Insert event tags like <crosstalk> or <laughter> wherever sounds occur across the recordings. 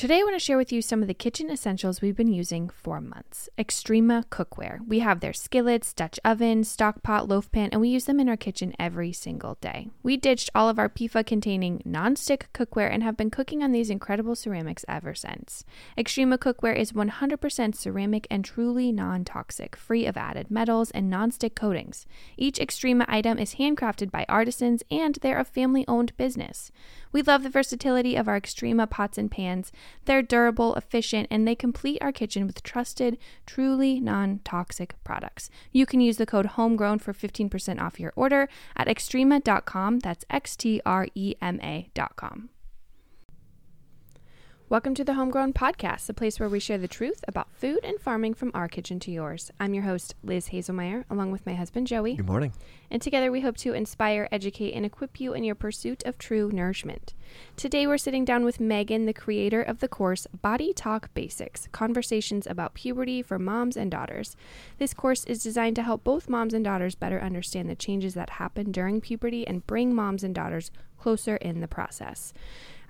Today, I want to share with you some of the kitchen essentials we've been using for months. Xtrema cookware. We have their skillets, Dutch oven, stock pot, loaf pan, and we use them in our kitchen every single day. We ditched all of our PFA containing non-stick cookware and have been cooking on these incredible ceramics ever since. Xtrema cookware is 100% ceramic and truly non toxic, free of added metals and non-stick coatings. Each Xtrema item is handcrafted by artisans and they're a family owned business. We love the versatility of our Xtrema pots and pans. They're durable, efficient, and they complete our kitchen with trusted, truly non toxic products. You can use the code HOMEGROWN for 15% off your order at xtrema.com. That's X T R E M A.com. Welcome to the Homegrown Podcast, the place where we share the truth about food and farming from our kitchen to yours. I'm your host, Liz Haselmayer, along with my husband, Joey. Good morning. And together we hope to inspire, educate, and equip you in your pursuit of true nourishment. Today we're sitting down with Megan, the creator of the course Body Talk Basics Conversations about Puberty for Moms and Daughters. This course is designed to help both moms and daughters better understand the changes that happen during puberty and bring moms and daughters closer in the process.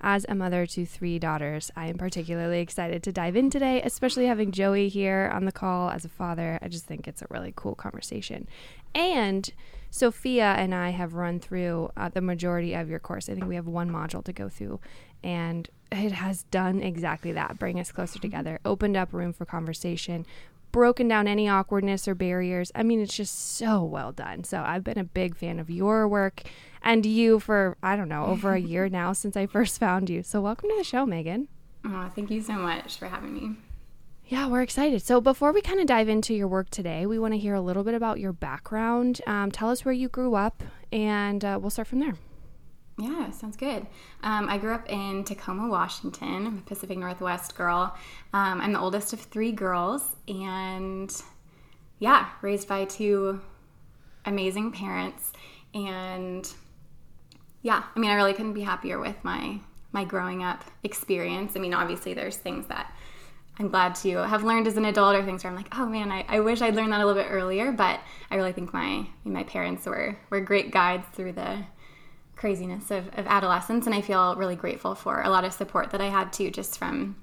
As a mother to three daughters, I am particularly excited to dive in today, especially having Joey here on the call as a father. I just think it's a really cool conversation. And Sophia and I have run through uh, the majority of your course. I think we have one module to go through, and it has done exactly that bring us closer together, opened up room for conversation, broken down any awkwardness or barriers. I mean, it's just so well done. So I've been a big fan of your work and you for, I don't know, over a year now since I first found you. So welcome to the show, Megan. Oh, thank you so much for having me. Yeah, we're excited. So before we kind of dive into your work today, we want to hear a little bit about your background. Um, tell us where you grew up, and uh, we'll start from there. Yeah, sounds good. Um, I grew up in Tacoma, Washington. I'm a Pacific Northwest girl. Um, I'm the oldest of three girls, and yeah, raised by two amazing parents. And yeah, I mean, I really couldn't be happier with my my growing up experience. I mean, obviously, there's things that I'm glad to have learned as an adult, or things where I'm like, oh man, I, I wish I'd learned that a little bit earlier. But I really think my my parents were were great guides through the craziness of, of adolescence. And I feel really grateful for a lot of support that I had too, just from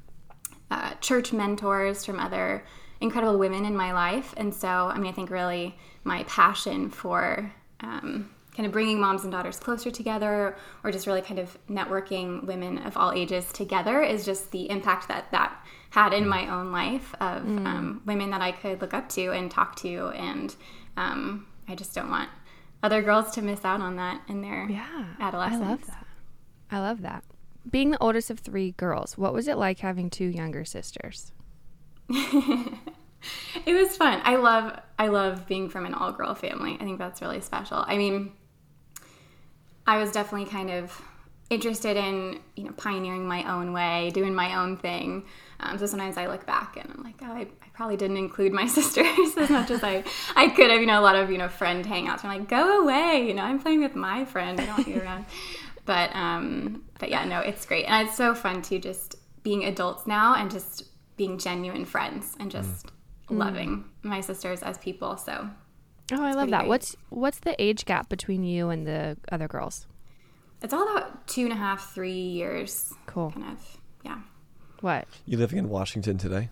uh, church mentors, from other incredible women in my life. And so, I mean, I think really my passion for um, kind of bringing moms and daughters closer together or just really kind of networking women of all ages together is just the impact that that had in my own life of mm. um, women that I could look up to and talk to. And um, I just don't want other girls to miss out on that in their yeah, adolescence. I love that. I love that. Being the oldest of three girls, what was it like having two younger sisters? <laughs> it was fun. I love I love being from an all girl family. I think that's really special. I mean, I was definitely kind of interested in you know pioneering my own way, doing my own thing. Um, so sometimes I look back and I'm like, oh, I, I, probably didn't include my <laughs> sisters as much as I, I could have. You know, a lot of you know friend hangouts. I'm like, go away. You know, I'm playing with my friend. I don't want you <laughs> around. But um, but yeah, no, it's great, and it's so fun to just being adults now and just being genuine friends and just mm. loving my sisters as people. So. Oh, I love that. Great. What's what's the age gap between you and the other girls? It's all about two and a half, three years. Cool. Kind of, yeah. What? You living in Washington today?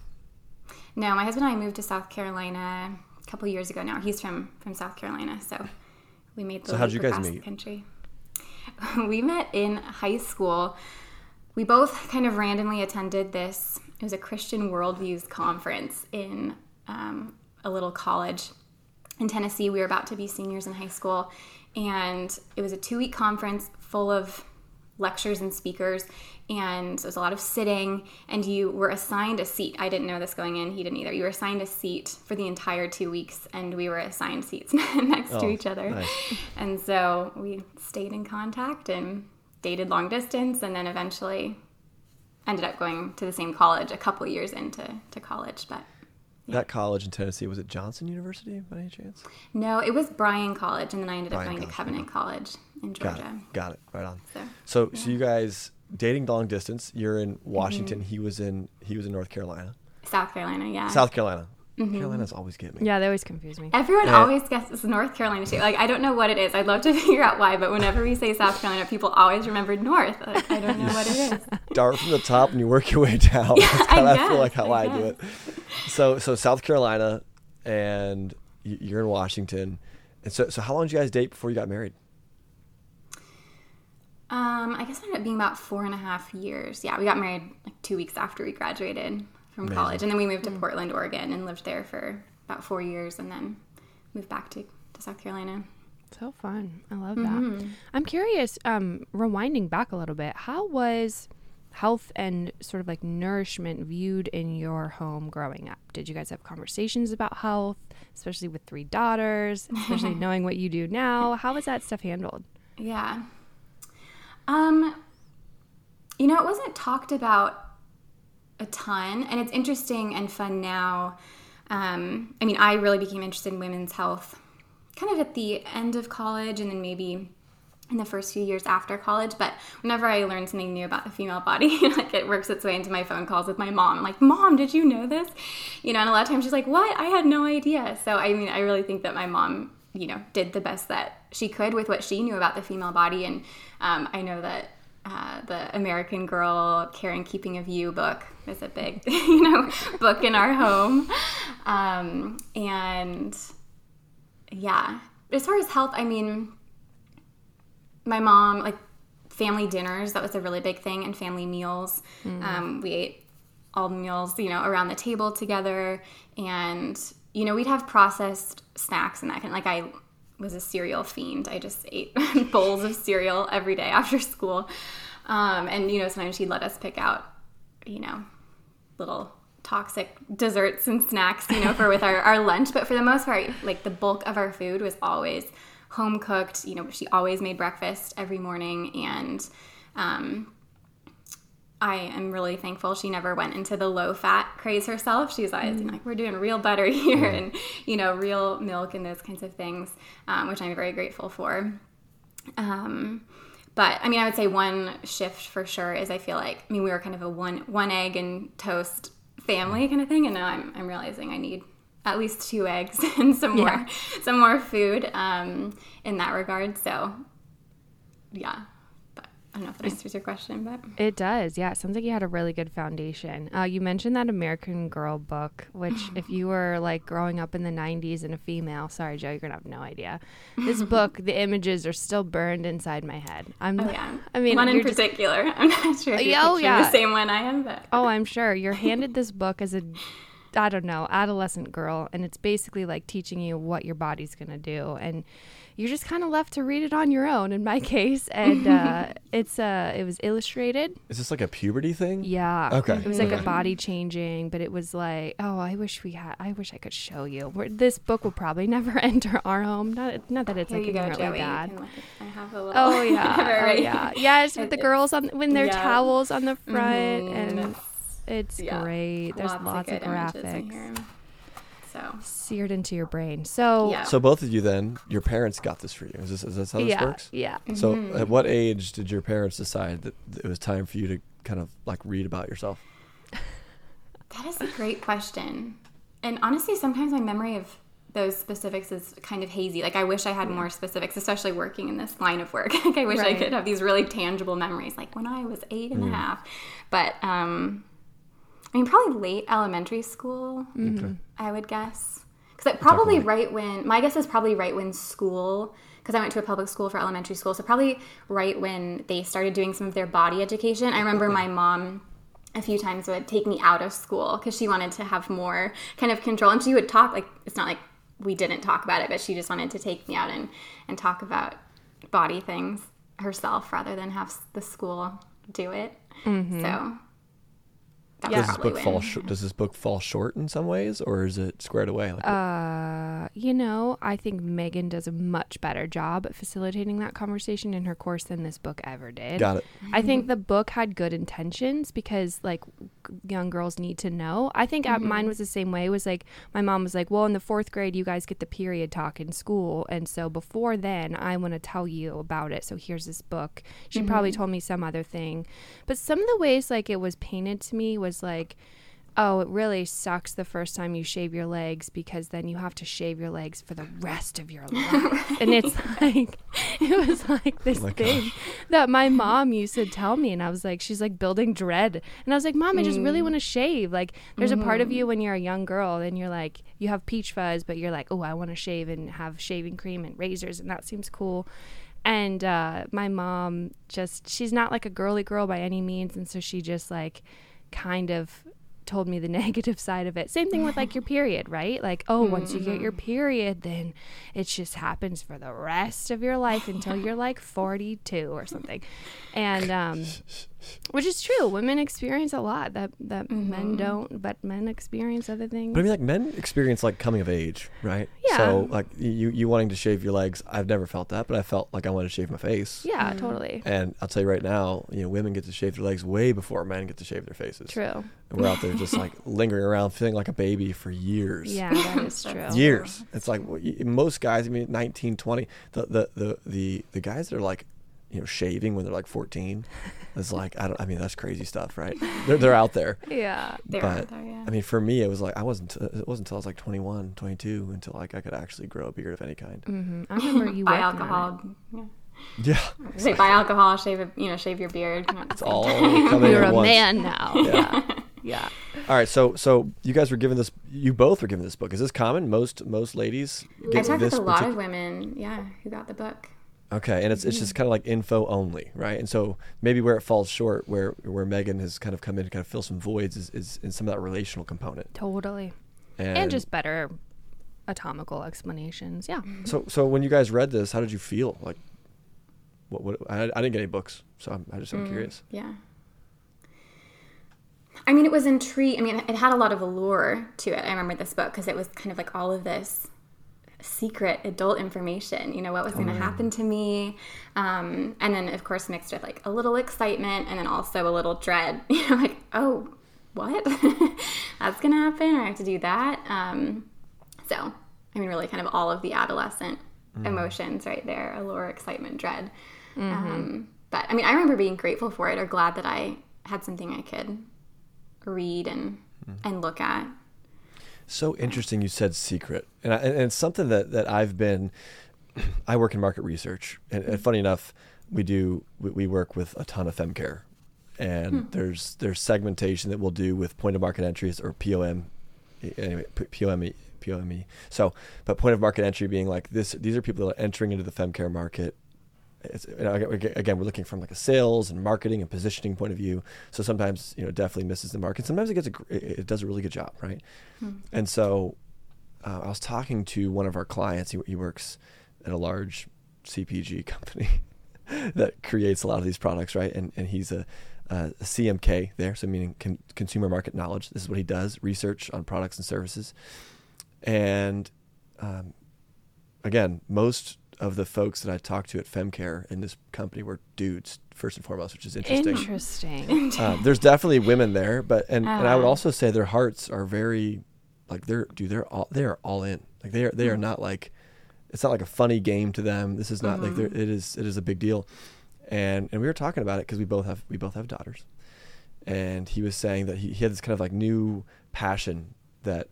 No, my husband and I moved to South Carolina a couple years ago now. He's from from South Carolina, so we made the so how did you guys meet? country. <laughs> we met in high school. We both kind of randomly attended this. It was a Christian Worldviews conference in um, a little college in Tennessee. We were about to be seniors in high school, and it was a two week conference full of lectures and speakers and it was a lot of sitting and you were assigned a seat i didn't know this going in he didn't either you were assigned a seat for the entire two weeks and we were assigned seats <laughs> next oh, to each other nice. and so we stayed in contact and dated long distance and then eventually ended up going to the same college a couple years into to college but that college in Tennessee was it Johnson University by any chance? No, it was Bryan College, and then I ended Bryan up going College, to Covenant College in Georgia. Got it. Got it. Right on. So, so, yeah. so you guys dating long distance. You're in Washington. Mm-hmm. He was in he was in North Carolina. South Carolina, yeah. South Carolina. Mm-hmm. Carolinas always get me. Yeah, they always confuse me. Everyone yeah. always guesses North Carolina too. Like I don't know what it is. I'd love to <laughs> figure out why, but whenever we say South Carolina, people always remember North. Like, I don't know what it is. Start from the top and you work your way down. <laughs> Yeah, That's kind of, I, I, feel like how I, I do it. So so South Carolina, and you're in Washington, and so so how long did you guys date before you got married? Um, I guess it ended up being about four and a half years. Yeah, we got married like two weeks after we graduated from Amazing. college, and then we moved to mm. Portland, Oregon, and lived there for about four years, and then moved back to, to South Carolina. So fun! I love mm-hmm. that. I'm curious. Um, rewinding back a little bit, how was health and sort of like nourishment viewed in your home growing up? Did you guys have conversations about health, especially with three daughters, especially <laughs> knowing what you do now? How was that stuff handled? Yeah. Um, you know, it wasn't talked about a ton, and it's interesting and fun now. Um, I mean, I really became interested in women's health kind of at the end of college and then maybe in the first few years after college. But whenever I learn something new about the female body, <laughs> like it works its way into my phone calls with my mom. I'm like, Mom, did you know this? You know, and a lot of times she's like, What? I had no idea. So, I mean, I really think that my mom, you know, did the best that she could with what she knew about the female body. And um, I know that uh, the American Girl Care and Keeping of You book is a big, <laughs> you know, book in our home. Um, and yeah, as far as health, I mean, my mom, like family dinners, that was a really big thing, and family meals. Mm. Um, we ate all the meals, you know, around the table together. And, you know, we'd have processed snacks and that kind of like I was a cereal fiend. I just ate <laughs> bowls of cereal every day after school. Um, and, you know, sometimes she'd let us pick out, you know, little toxic desserts and snacks, you know, for with our, our lunch. But for the most part, like the bulk of our food was always home cooked. You know, she always made breakfast every morning. And, um, I am really thankful she never went into the low fat craze herself. She's always mm. like, we're doing real butter <laughs> here and, you know, real milk and those kinds of things, um, which I'm very grateful for. Um, but I mean, I would say one shift for sure is I feel like, I mean, we were kind of a one, one egg and toast family kind of thing. And now I'm, I'm realizing I need at least two eggs <laughs> and some yeah. more, some more food, um, in that regard. So yeah, But I don't know if that answers your question, but it does. Yeah, it sounds like you had a really good foundation. Uh, you mentioned that American Girl book, which, <sighs> if you were like growing up in the '90s and a female, sorry, Joe, you're gonna have no idea. This <laughs> book, the images are still burned inside my head. I'm. Oh yeah. I mean, one in particular. Just, <laughs> I'm not sure. If oh yeah. The same one I am, but. Oh, I'm sure. You're handed this book as a I don't know, adolescent girl, and it's basically like teaching you what your body's gonna do, and you're just kind of left to read it on your own in my <laughs> case and uh, <laughs> it's uh it was illustrated. Is this like a puberty thing? Yeah. Okay. It was like a body changing but it was like oh i wish we had i wish i could show you. This book will probably <laughs> never enter our home not not that it's Here like inherently bad. I have a little oh yeah. oh yeah. yes with the girls on when their yeah. towels on the front mm-hmm. and it's yeah. great there's lots, lots of, of graphics so seared into your brain. So yeah. So both of you then, your parents got this for you. Is this is this how this yeah, works? Yeah. So mm-hmm. at what age did your parents decide that it was time for you to kind of like read about yourself? <laughs> That is a great question. And honestly, sometimes my memory of those specifics is kind of hazy. Like I wish I had more specifics, especially working in this line of work. <laughs> like I wish right. I could have these really tangible memories, like when I was eight and mm. a half. But um, I mean, probably late elementary school, mm-hmm. I would guess. Because probably right when, my guess is probably right when school, because I went to a public school for elementary school, so probably right when they started doing some of their body education. I remember my mom a few times would take me out of school because she wanted to have more kind of control. And she would talk, like, it's not like we didn't talk about it, but she just wanted to take me out and, and talk about body things herself rather than have the school do it. Mm-hmm. So does this book fall? Sh- does this book fall short in some ways, or is it squared away? Like uh, you know, I think Megan does a much better job at facilitating that conversation in her course than this book ever did. Got it. I think the book had good intentions because like young girls need to know. I think mm-hmm. mine was the same way. It was like my mom was like, "Well, in the fourth grade, you guys get the period talk in school, and so before then, I want to tell you about it. So here's this book." She mm-hmm. probably told me some other thing, but some of the ways like it was painted to me was like Oh, it really sucks the first time you shave your legs because then you have to shave your legs for the rest of your <laughs> life. and it's <laughs> like, it was like this oh thing gosh. that my mom used to tell me. And I was like, she's like building dread. And I was like, Mom, I just really mm. want to shave. Like, there's mm-hmm. a part of you mm-hmm. when you're a young girl and you're like, you have peach fuzz, but you're like, oh, I want to shave and have shaving cream and razors. And that seems cool and uh, my mom just she's not like a girly girl by any means and so she just like kind of told me the <laughs> negative side of it. Same thing with like your period, right? Like, oh, mm-hmm. once you get your mm-hmm. period, then it just happens for the rest of your life <sighs> until you're like 42 or something. And um <laughs> which is true. Women experience a lot that that mm-hmm. men don't, but men experience other things. But I mean, like men experience like coming of age, right? Yeah. So like you you wanting to shave your legs, I've never felt that, but I felt like I wanted to shave my face. Yeah, mm-hmm. totally. And I'll tell you right now, you know, women get to shave their legs way before men get to shave their faces. True. And we're out there just like <laughs> lingering around, feeling like a baby for years. Yeah, that is <laughs> true. years. It's like most guys. I mean, 19, 20, The the the the the guys that are like you know shaving when they're like 14 is like I don't I mean that's crazy stuff right <laughs> they're, they're out there yeah they're but, out there yeah I mean for me it was like I wasn't it wasn't until I was like 21 22 until like I could actually grow a beard of any kind mm-hmm. I remember you <laughs> buy alcohol yeah. Yeah. <laughs> Say buy alcohol, shave a, you know, shave your beard. It's all coming You're a once. man now. Yeah. yeah. All right. So so you guys were given this. You both were given this book. Is this common? Most most ladies. Get I talked with a lot of women. Yeah, who got the book. Okay, and it's it's just kind of like info only, right? And so maybe where it falls short, where where Megan has kind of come in to kind of fill some voids, is, is in some of that relational component. Totally, and, and just better atomical explanations. Yeah. So so when you guys read this, how did you feel? Like, what what I, I didn't get any books, so I'm, I just am mm, curious. Yeah. I mean, it was intriguing. I mean, it had a lot of allure to it. I remember this book because it was kind of like all of this secret adult information you know what was going to oh. happen to me um, and then of course mixed with like a little excitement and then also a little dread <laughs> you know like oh what <laughs> that's going to happen or i have to do that um, so i mean really kind of all of the adolescent mm. emotions right there allure excitement dread mm-hmm. um, but i mean i remember being grateful for it or glad that i had something i could read and mm. and look at so interesting you said secret. And, I, and it's something that, that I've been, I work in market research. And, and funny enough, we do, we, we, work with a ton of FemCare. And hmm. there's there's segmentation that we'll do with point of market entries or POM, anyway, POME, POME. So, but point of market entry being like this, these are people that are entering into the FemCare market it's, you know, again, we're looking from like a sales and marketing and positioning point of view. So sometimes, you know, definitely misses the market. Sometimes it gets a, it does a really good job, right? Hmm. And so, uh, I was talking to one of our clients. He, he works at a large CPG <laughs> company that creates a lot of these products, right? And and he's a, a CMK there, so meaning con- consumer market knowledge. This is what he does: research on products and services. And um, again, most of the folks that I talked to at FemCare in this company were dudes first and foremost, which is interesting. Interesting. <laughs> Uh, there's definitely women there, but and, uh and I would uh-huh. also say their hearts are very like they're dude they're all they are all in like they are they are mm. not like it's not like a funny game to them. This is not mm-hmm. like it is it is a big deal, and and we were talking about it because we both have we both have daughters, and he was saying that he, he had this kind of like new passion that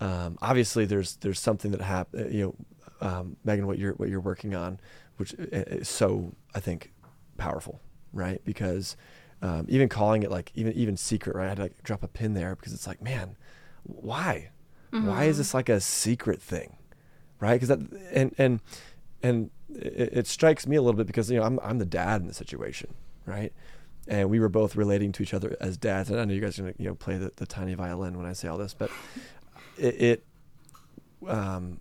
um, obviously there's there's something that happened you know um, Megan, what you're what you're working on, which is so I think powerful, right? Because um, even calling it like even even secret, right? I had to like drop a pin there because it's like, man, why? Mm-hmm. Why is mm-hmm. this like a secret thing, right? Because that and and and it, it, strikes me a little bit because you know I'm I'm the dad in the situation, right? And we were both relating to each other as dads. And I know you guys are gonna you know play the, the tiny violin when I say all this, but it, it um,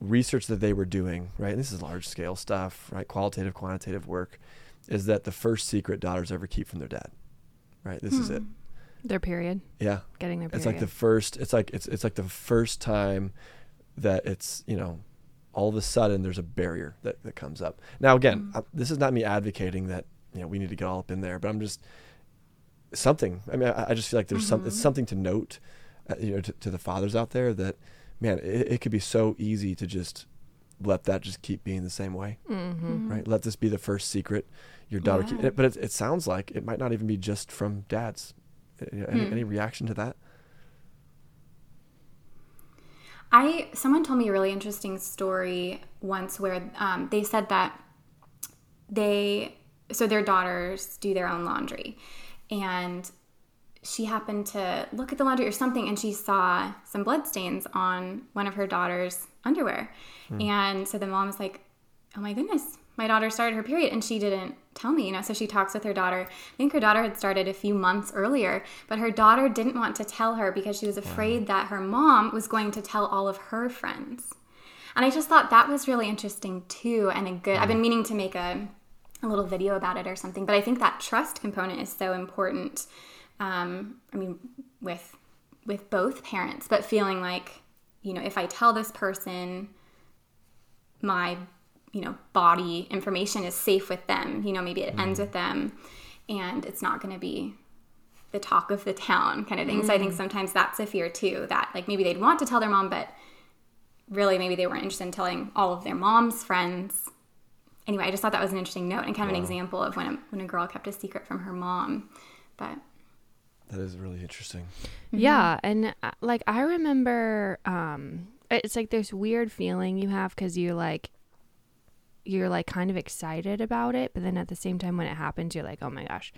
research that they were doing, right? And this is large scale stuff, right? Qualitative, quantitative work, is that the first secret daughters ever keep from their dad, right? This hmm. is it. Their period. Yeah. Getting their period. It's like the first. It's like it's it's like the first time that it's you know all of a sudden there's a barrier that, that comes up. Now again, mm. this is not me advocating that you know we need to get all up in there, but I'm just something. I mean, I, I just feel like there's mm-hmm. some it's something to note, uh, you know, to, to the fathers out there that man, it, it could be so easy to just let that just keep being the same way, mm-hmm. right? Let this be the first secret your daughter. Yeah. Keep, but it, it sounds like it might not even be just from dads, Any, hmm. any reaction to that? I someone told me a really interesting story once where um, they said that they so their daughters do their own laundry, and she happened to look at the laundry or something, and she saw some blood stains on one of her daughter's underwear, hmm. and so the mom was like, "Oh my goodness, my daughter started her period and she didn't tell me, you know. So she talks with her daughter. I think her daughter had started a few months earlier, but her daughter didn't want to tell her because she was afraid wow. that her mom was going to tell all of her friends. And I just thought that was really interesting too and a good I've been meaning to make a a little video about it or something, but I think that trust component is so important. Um, I mean, with with both parents, but feeling like, you know, if I tell this person my you know body information is safe with them you know maybe it mm. ends with them and it's not going to be the talk of the town kind of thing mm. so i think mm. sometimes that's a fear too that like maybe they'd want to tell their mom but really maybe they weren't interested in telling all of their mom's friends anyway i just thought that was an interesting note and kind of wow. an example of when a, when a girl kept a secret from her mom but that is really interesting yeah mm-hmm. and uh, like i remember um it's like this weird feeling you have because you're like you're like kind of excited about it, but then at the same time when it happens, you're like, oh my gosh.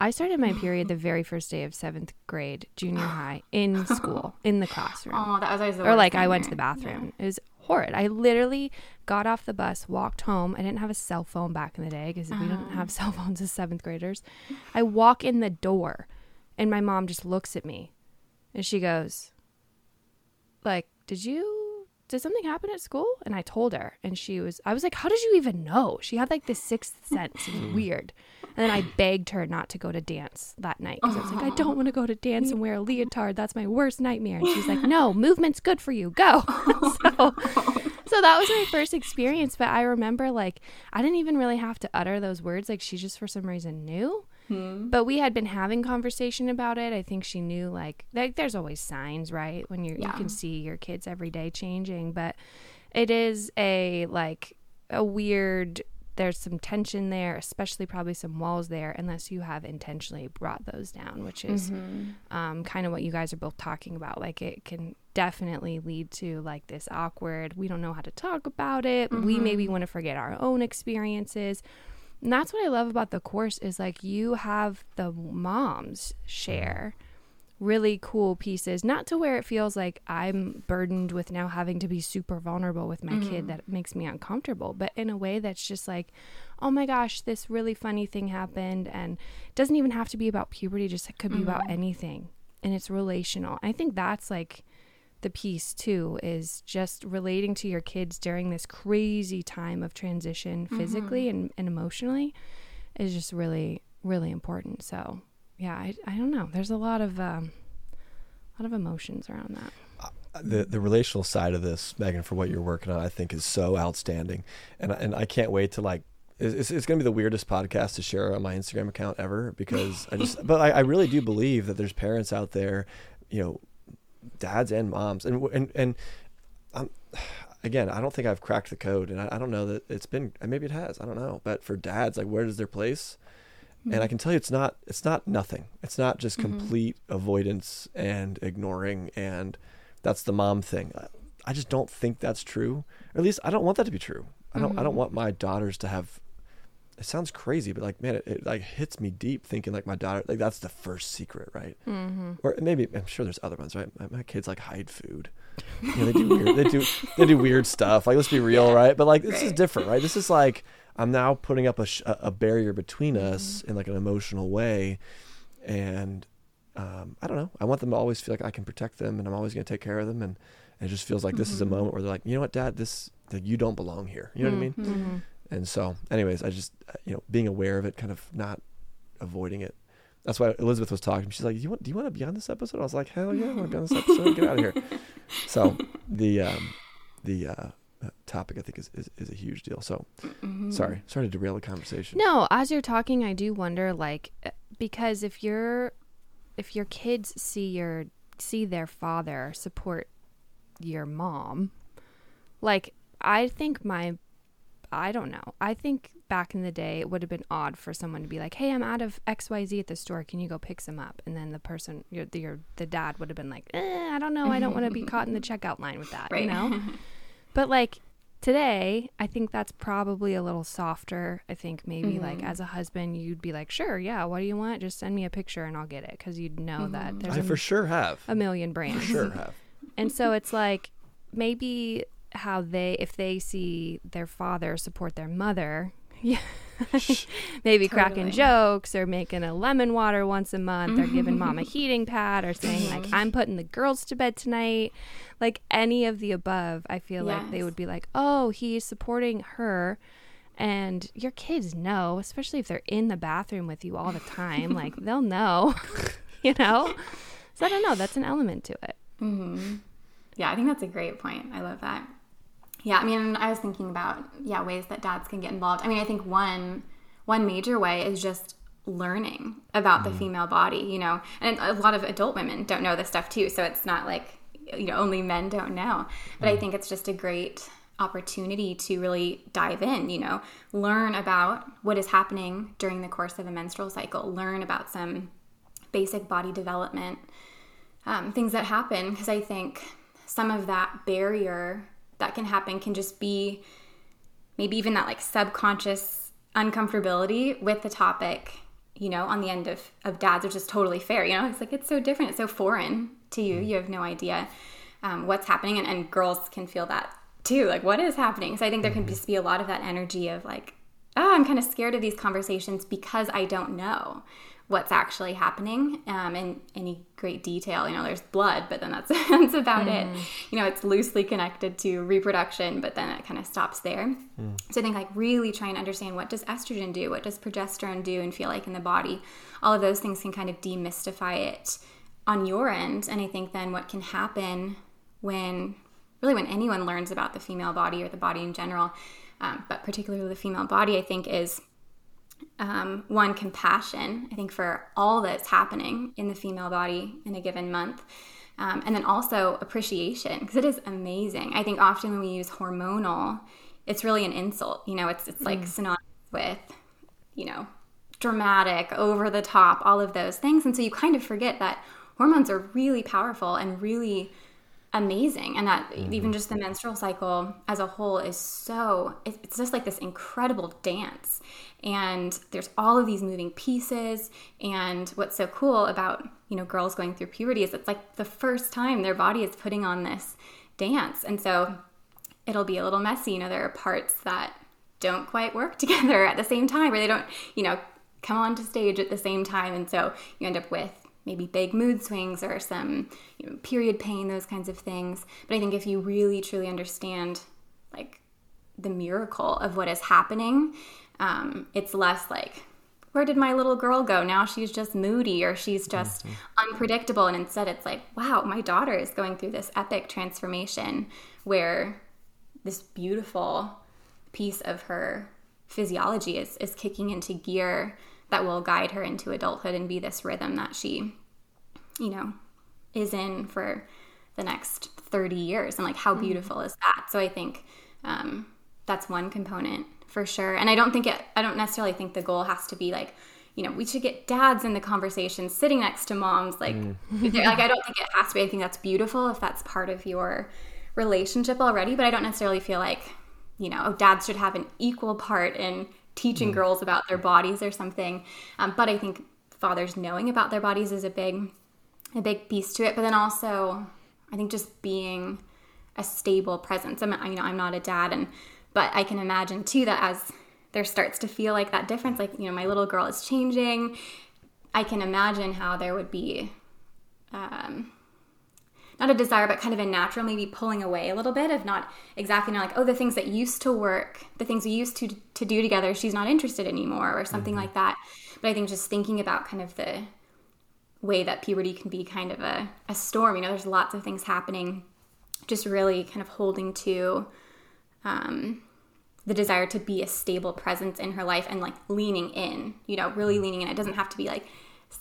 I started my period the very first day of seventh grade, junior <gasps> high, in school, in the classroom. Oh, that was always the Or like I went to the bathroom. Yeah. It was horrid. I literally got off the bus, walked home. I didn't have a cell phone back in the day because uh-huh. we didn't have <laughs> cell phones as seventh graders. I walk in the door, and my mom just looks at me, and she goes, "Like, did you did something happen at school? And I told her, and she was, I was like, how did you even know? She had like this sixth <laughs> sense. It was weird. And then I begged her not to go to dance that night because I was like, I don't oh. want to go to dance and wear a leotard. That's my worst nightmare. And she's like, no, movement's good for you. Go. <laughs> <laughs> so, so that was my first experience. But I remember like, I didn't even really have to utter those words. Like, she just for some reason knew. Hmm. But we had been having conversation about it. I think she knew like like there's always signs, right? When you yeah. you can see your kids every day changing, but it is a like a weird there's some tension there, especially probably some walls there, unless you have intentionally brought those down, which is mm-hmm. um, kind of what you guys are both talking about. Like it can definitely lead to like this awkward, we don't know how to talk about it. Mm-hmm. We maybe want to forget our own experiences and that's what I love about the course is like you have the moms share really cool pieces, not to where it feels like I'm burdened with now having to be super vulnerable with my mm-hmm. kid that makes me uncomfortable, but in a way that's just like, oh my gosh, this really funny thing happened and it doesn't even have to be about puberty, just it could be mm-hmm. about anything. And it's relational. I think that's like the piece too is just relating to your kids during this crazy time of transition mm-hmm. physically and, and emotionally is just really really important. So yeah i, I don't know. There's a lot of um, a lot of emotions around that. Uh, the the relational side of this megan for what you're working on i think is so outstanding. And and i can't wait to like it's, it's going to be the weirdest podcast to share on my Instagram account ever because I just, <laughs> but I, I really do believe that there's parents out there, you know, dads and moms, and and and um, <sighs> again, I don't think I've cracked the code, and I, I, don't know that it's been. Maybe it has. I don't know. But for dads, like, where does their place? Mm-hmm. And I mm-hmm. can tell you, it's not. It's not nothing. It's not just mm-hmm. complete avoidance and ignoring, and that's the mom thing. I just don't think that's true. Or at least I don't want that to be true. I don't. Mm-hmm. I don't mm-hmm. want my daughters to have it sounds crazy, but like, man, it, it, like hits me deep thinking like my daughter, like that's the first secret, right? Mm-hmm. Or maybe I'm sure there's other ones, right? My, my kids like hide food. You know, they do weird, they do, <laughs> they do weird stuff. Like, let's be real, yeah. right? But like, this right. is different, right? This is like, I'm now putting up a, sh- a barrier between us mm-hmm. in like an emotional way. And, um, I don't know. I want them to always feel like I can protect them and I'm always going to take care of them. And, and it just feels like mm-hmm. this is a mm-hmm. moment where they're like, you know what, dad, this, like, you don't belong here. You know what I mean? And so, anyways, I just uh, you know being aware of it, kind of not avoiding it. That's why Elizabeth was talking. She's like, "Do you want? Do you want to be on this episode?" I was like, "Hell yeah, I want to be on this episode. Get out of here." <laughs> So the um, the uh, topic I think is, is, is a huge deal. So mm-hmm. sorry, sorry to derail the conversation. No, as you're talking, I do wonder, like, uh, because if you're if your kids see your see their father support your mom, like I think my I don't know. I think back in the day, it would have been odd for someone to be like, "Hey, I'm out of X Y Z at the store. Can you go pick some up?" And then the person, your your the dad would have been like, eh, "I don't know. I don't want to be <laughs> caught in the checkout line with that." Right. You know. <laughs> but like today, I think that's probably a little softer. I think maybe mm-hmm. like as a husband, you'd be like, "Sure, yeah. What do you want? Just send me a picture and I'll get it," because you'd know mm-hmm. that there's I a, for sure have a million brands. For sure have. and so it's like maybe how they if they see their father support their mother yeah <laughs> <laughs> maybe totally. cracking jokes or making a lemon water once a month or giving <laughs> mom a heating pad or saying like i'm putting the girls to bed tonight. Like any of the above i feel yes. like they would be like oh he's supporting her. And your kids know especially if they're in the bathroom with you all the time like they'll know you know? So i don't know that's an element to it. Mm-hmm. yeah i think that's a great point. I love that yeah, I mean, I was thinking about yeah ways that dads can get involved. I mean, I think one one major way is just learning about mm. the female body, you know, and a lot of adult women don't know this stuff too. So it's not like you know only men don't know, but mm. I think it's just a great opportunity to really dive in, you know, learn about what is happening during the course of a menstrual cycle, learn about some basic body development, um, things that happen, because I think some of that barrier that can happen can just be maybe even that like subconscious uncomfortability with the topic you know on the end of of dads which is totally fair you know? It's like it's so different it's so foreign to you. You have no idea um, what's happening and, and girls can feel that too like what is happening? So i think there can mm-hmm. just be a lot of that energy of like oh i'm kind of scared of these conversations because i don't know what's actually happening um, in any great detail. You know, there's blood, but then that's <laughs> that's about mm. it. You know, it's loosely connected to reproduction, but then it kind of stops there. Mm. So I think like really trying to understand what does estrogen do, what does progesterone do, and feel like in the body. All of those things can kind of demystify it on your end, and I think then what can happen when really when anyone learns about the female body or the body in general, um, but particularly the female body, I think is um, one compassion i think for all that's happening in the female body in a given month. Um, and then also appreciation because it is amazing. I think often when we use hormonal it's really an insult you know it's it's like mm. synonymous with you know dramatic over the top all of those things. And so you kind of forget that hormones are really powerful and really amazing. And that mm-hmm. even just the menstrual cycle as a whole is so it's just like this incredible dance. And there's all of these moving pieces. And what's so cool about you know girls going through puberty is it's like the first time their body is putting on this dance. And so it'll be a little messy. You know there are parts that don't quite work <laughs> together at the same time or they don't you know come onto stage at the same time. And so you end up with maybe big mood swings or some you know, period pain, those kinds of things. But I think if you really truly understand like the miracle of what is happening, um, it's less like, where did my little girl go? Now she's just moody or she's just mm-hmm. unpredictable. And instead, it's like, wow, my daughter is going through this epic transformation where this beautiful piece of her physiology is, is kicking into gear that will guide her into adulthood and be this rhythm that she, you know, is in for the next 30 years. And like, how mm-hmm. beautiful is that? So I think um, that's one component for sure. And I don't think it, I don't necessarily think the goal has to be like, you know, we should get dads in the conversation sitting next to moms. Like, mm. <laughs> like I don't think it has to be. I think that's beautiful if that's part of your relationship already. But I don't necessarily feel like, you know, oh, dads should have an equal part in teaching mm. girls about their bodies or something. Um, but I think fathers knowing about their bodies is a big, a big piece to it. But then also, I think just being a stable presence. I'm, you know, I'm not a dad, and but I can imagine too that as there starts to feel like that difference, like you know, my little girl is changing. I can imagine how there would be um, not a desire, but kind of a natural maybe pulling away a little bit of not exactly not like, oh, the things that used to work, the things we used to to do together, she's not interested anymore, or something mm-hmm. like that. But I think just thinking about kind of the way that puberty can be kind of a, a storm, you know, there's lots of things happening, just really kind of holding to um, the desire to be a stable presence in her life and like leaning in, you know, really mm-hmm. leaning in. It doesn't have to be like,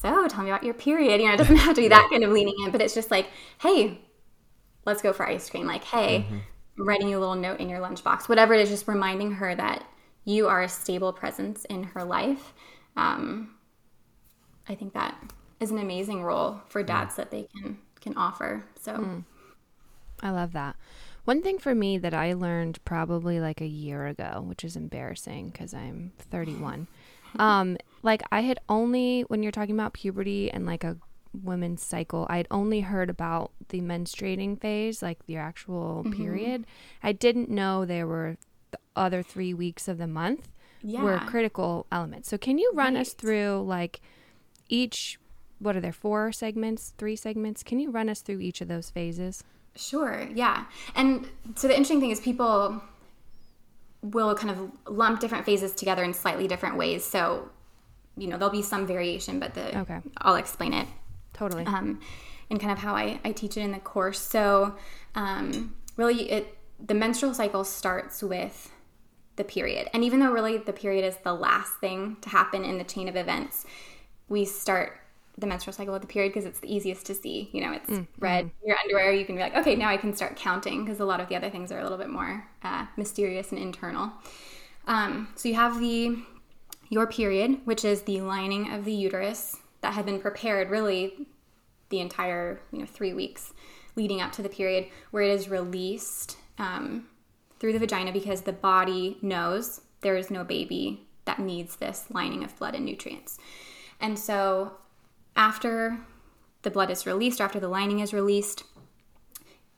so tell me about your period. You know, it doesn't have to be that kind of leaning in, but it's just like, hey, let's go for ice cream. Like, hey, mm-hmm. writing you a little note in your lunchbox, whatever it is, just reminding her that you are a stable presence in her life. Um, I think that is an amazing role for dads that they can can offer. So mm. I love that. One thing for me that I learned probably like a year ago, which is embarrassing because I'm 31. <sighs> um, like I had only when you're talking about puberty and like a women's cycle, I'd only heard about the menstruating phase, like your actual mm-hmm. period. I didn't know there were the other three weeks of the month yeah. were critical elements. So can you run right. us through like each what are there four segments, three segments? Can you run us through each of those phases? Sure, yeah. And so the interesting thing is people will kind of lump different phases together in slightly different ways. So, you know, there'll be some variation, but the okay. I'll explain it. Totally. Um, and kind of how I, I teach it in the course. So, um, really, it the menstrual cycle starts with the period. And even though really the period is the last thing to happen in the chain of events, we start the menstrual cycle with the period because it's the easiest to see. You know, it's mm, red, mm-hmm. your underwear, you can be like, okay, now I can start counting because a lot of the other things are a little bit more uh, mysterious and internal. Um, so you have the your period, which is the lining of the uterus that had been prepared really the entire you know three weeks leading up to the period, where it is released um, through the vagina because the body knows there is no baby that needs this lining of blood and nutrients. And so after the blood is released, after the lining is released,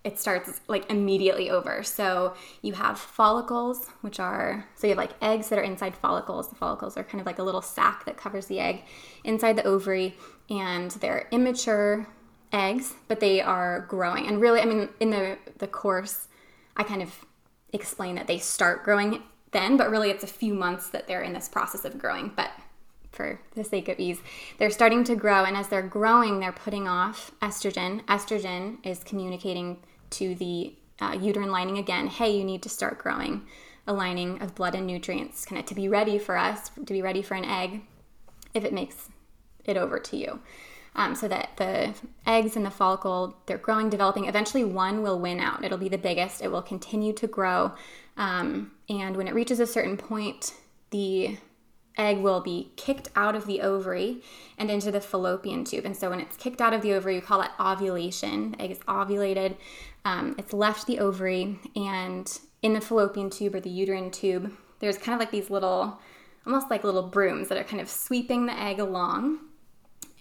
it starts like immediately over. So you have follicles, which are so you have like eggs that are inside follicles. The follicles are kind of like a little sac that covers the egg inside the ovary, and they're immature eggs, but they are growing. And really, I mean, in the the course, I kind of explain that they start growing then, but really it's a few months that they're in this process of growing. But for the sake of ease, they're starting to grow. And as they're growing, they're putting off estrogen. Estrogen is communicating to the uh, uterine lining again hey, you need to start growing a lining of blood and nutrients kind of to be ready for us, to be ready for an egg if it makes it over to you. Um, so that the eggs and the follicle they're growing developing eventually one will win out it'll be the biggest it will continue to grow um, and when it reaches a certain point the egg will be kicked out of the ovary and into the fallopian tube. And so when it's kicked out of the ovary, we call that ovulation. The egg is ovulated, um, it's left the ovary, and in the fallopian tube or the uterine tube, there's kind of like these little, almost like little brooms that are kind of sweeping the egg along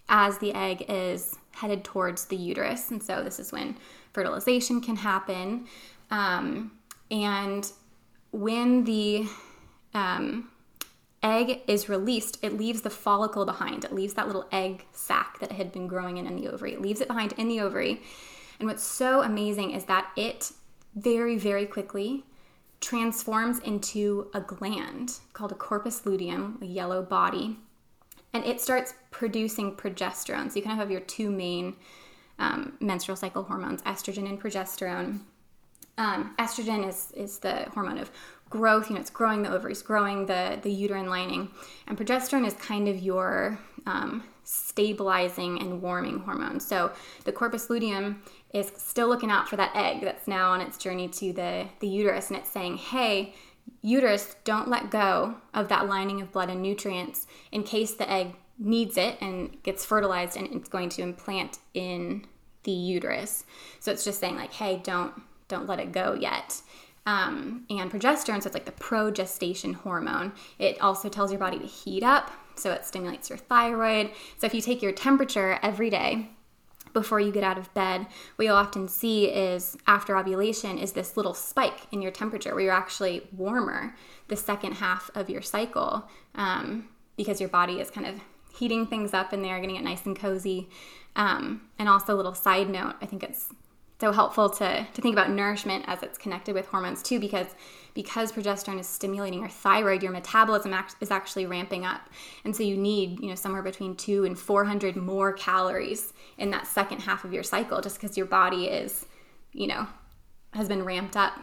as the egg is headed towards the uterus. And so this is when fertilization can happen. Um, and when the um, egg is released, it leaves the follicle behind. It leaves that little egg sac that had been growing in in the ovary. It leaves it behind in the ovary. And what's so amazing is that it very, very quickly transforms into a gland called a corpus luteum, a yellow body. And it starts producing progesterone. So you kind of have your two main um, menstrual cycle hormones, estrogen and progesterone. Um, estrogen is, is the hormone of growth, you know, it's growing the ovaries, growing the, the uterine lining. And progesterone is kind of your um, stabilizing and warming hormone. So the corpus luteum is still looking out for that egg that's now on its journey to the, the uterus and it's saying, hey, uterus, don't let go of that lining of blood and nutrients in case the egg needs it and gets fertilized and it's going to implant in the uterus. So it's just saying like, hey, don't don't let it go yet um, and progesterone, so it's like the progestation hormone. It also tells your body to heat up, so it stimulates your thyroid. So if you take your temperature every day before you get out of bed, what you'll often see is after ovulation is this little spike in your temperature where you're actually warmer the second half of your cycle um, because your body is kind of heating things up in there, getting it nice and cozy. Um, and also, a little side note, I think it's so helpful to, to think about nourishment as it's connected with hormones too because because progesterone is stimulating your thyroid your metabolism act, is actually ramping up. And so you need you know somewhere between 2 and 400 more calories in that second half of your cycle just because your body is you know has been ramped up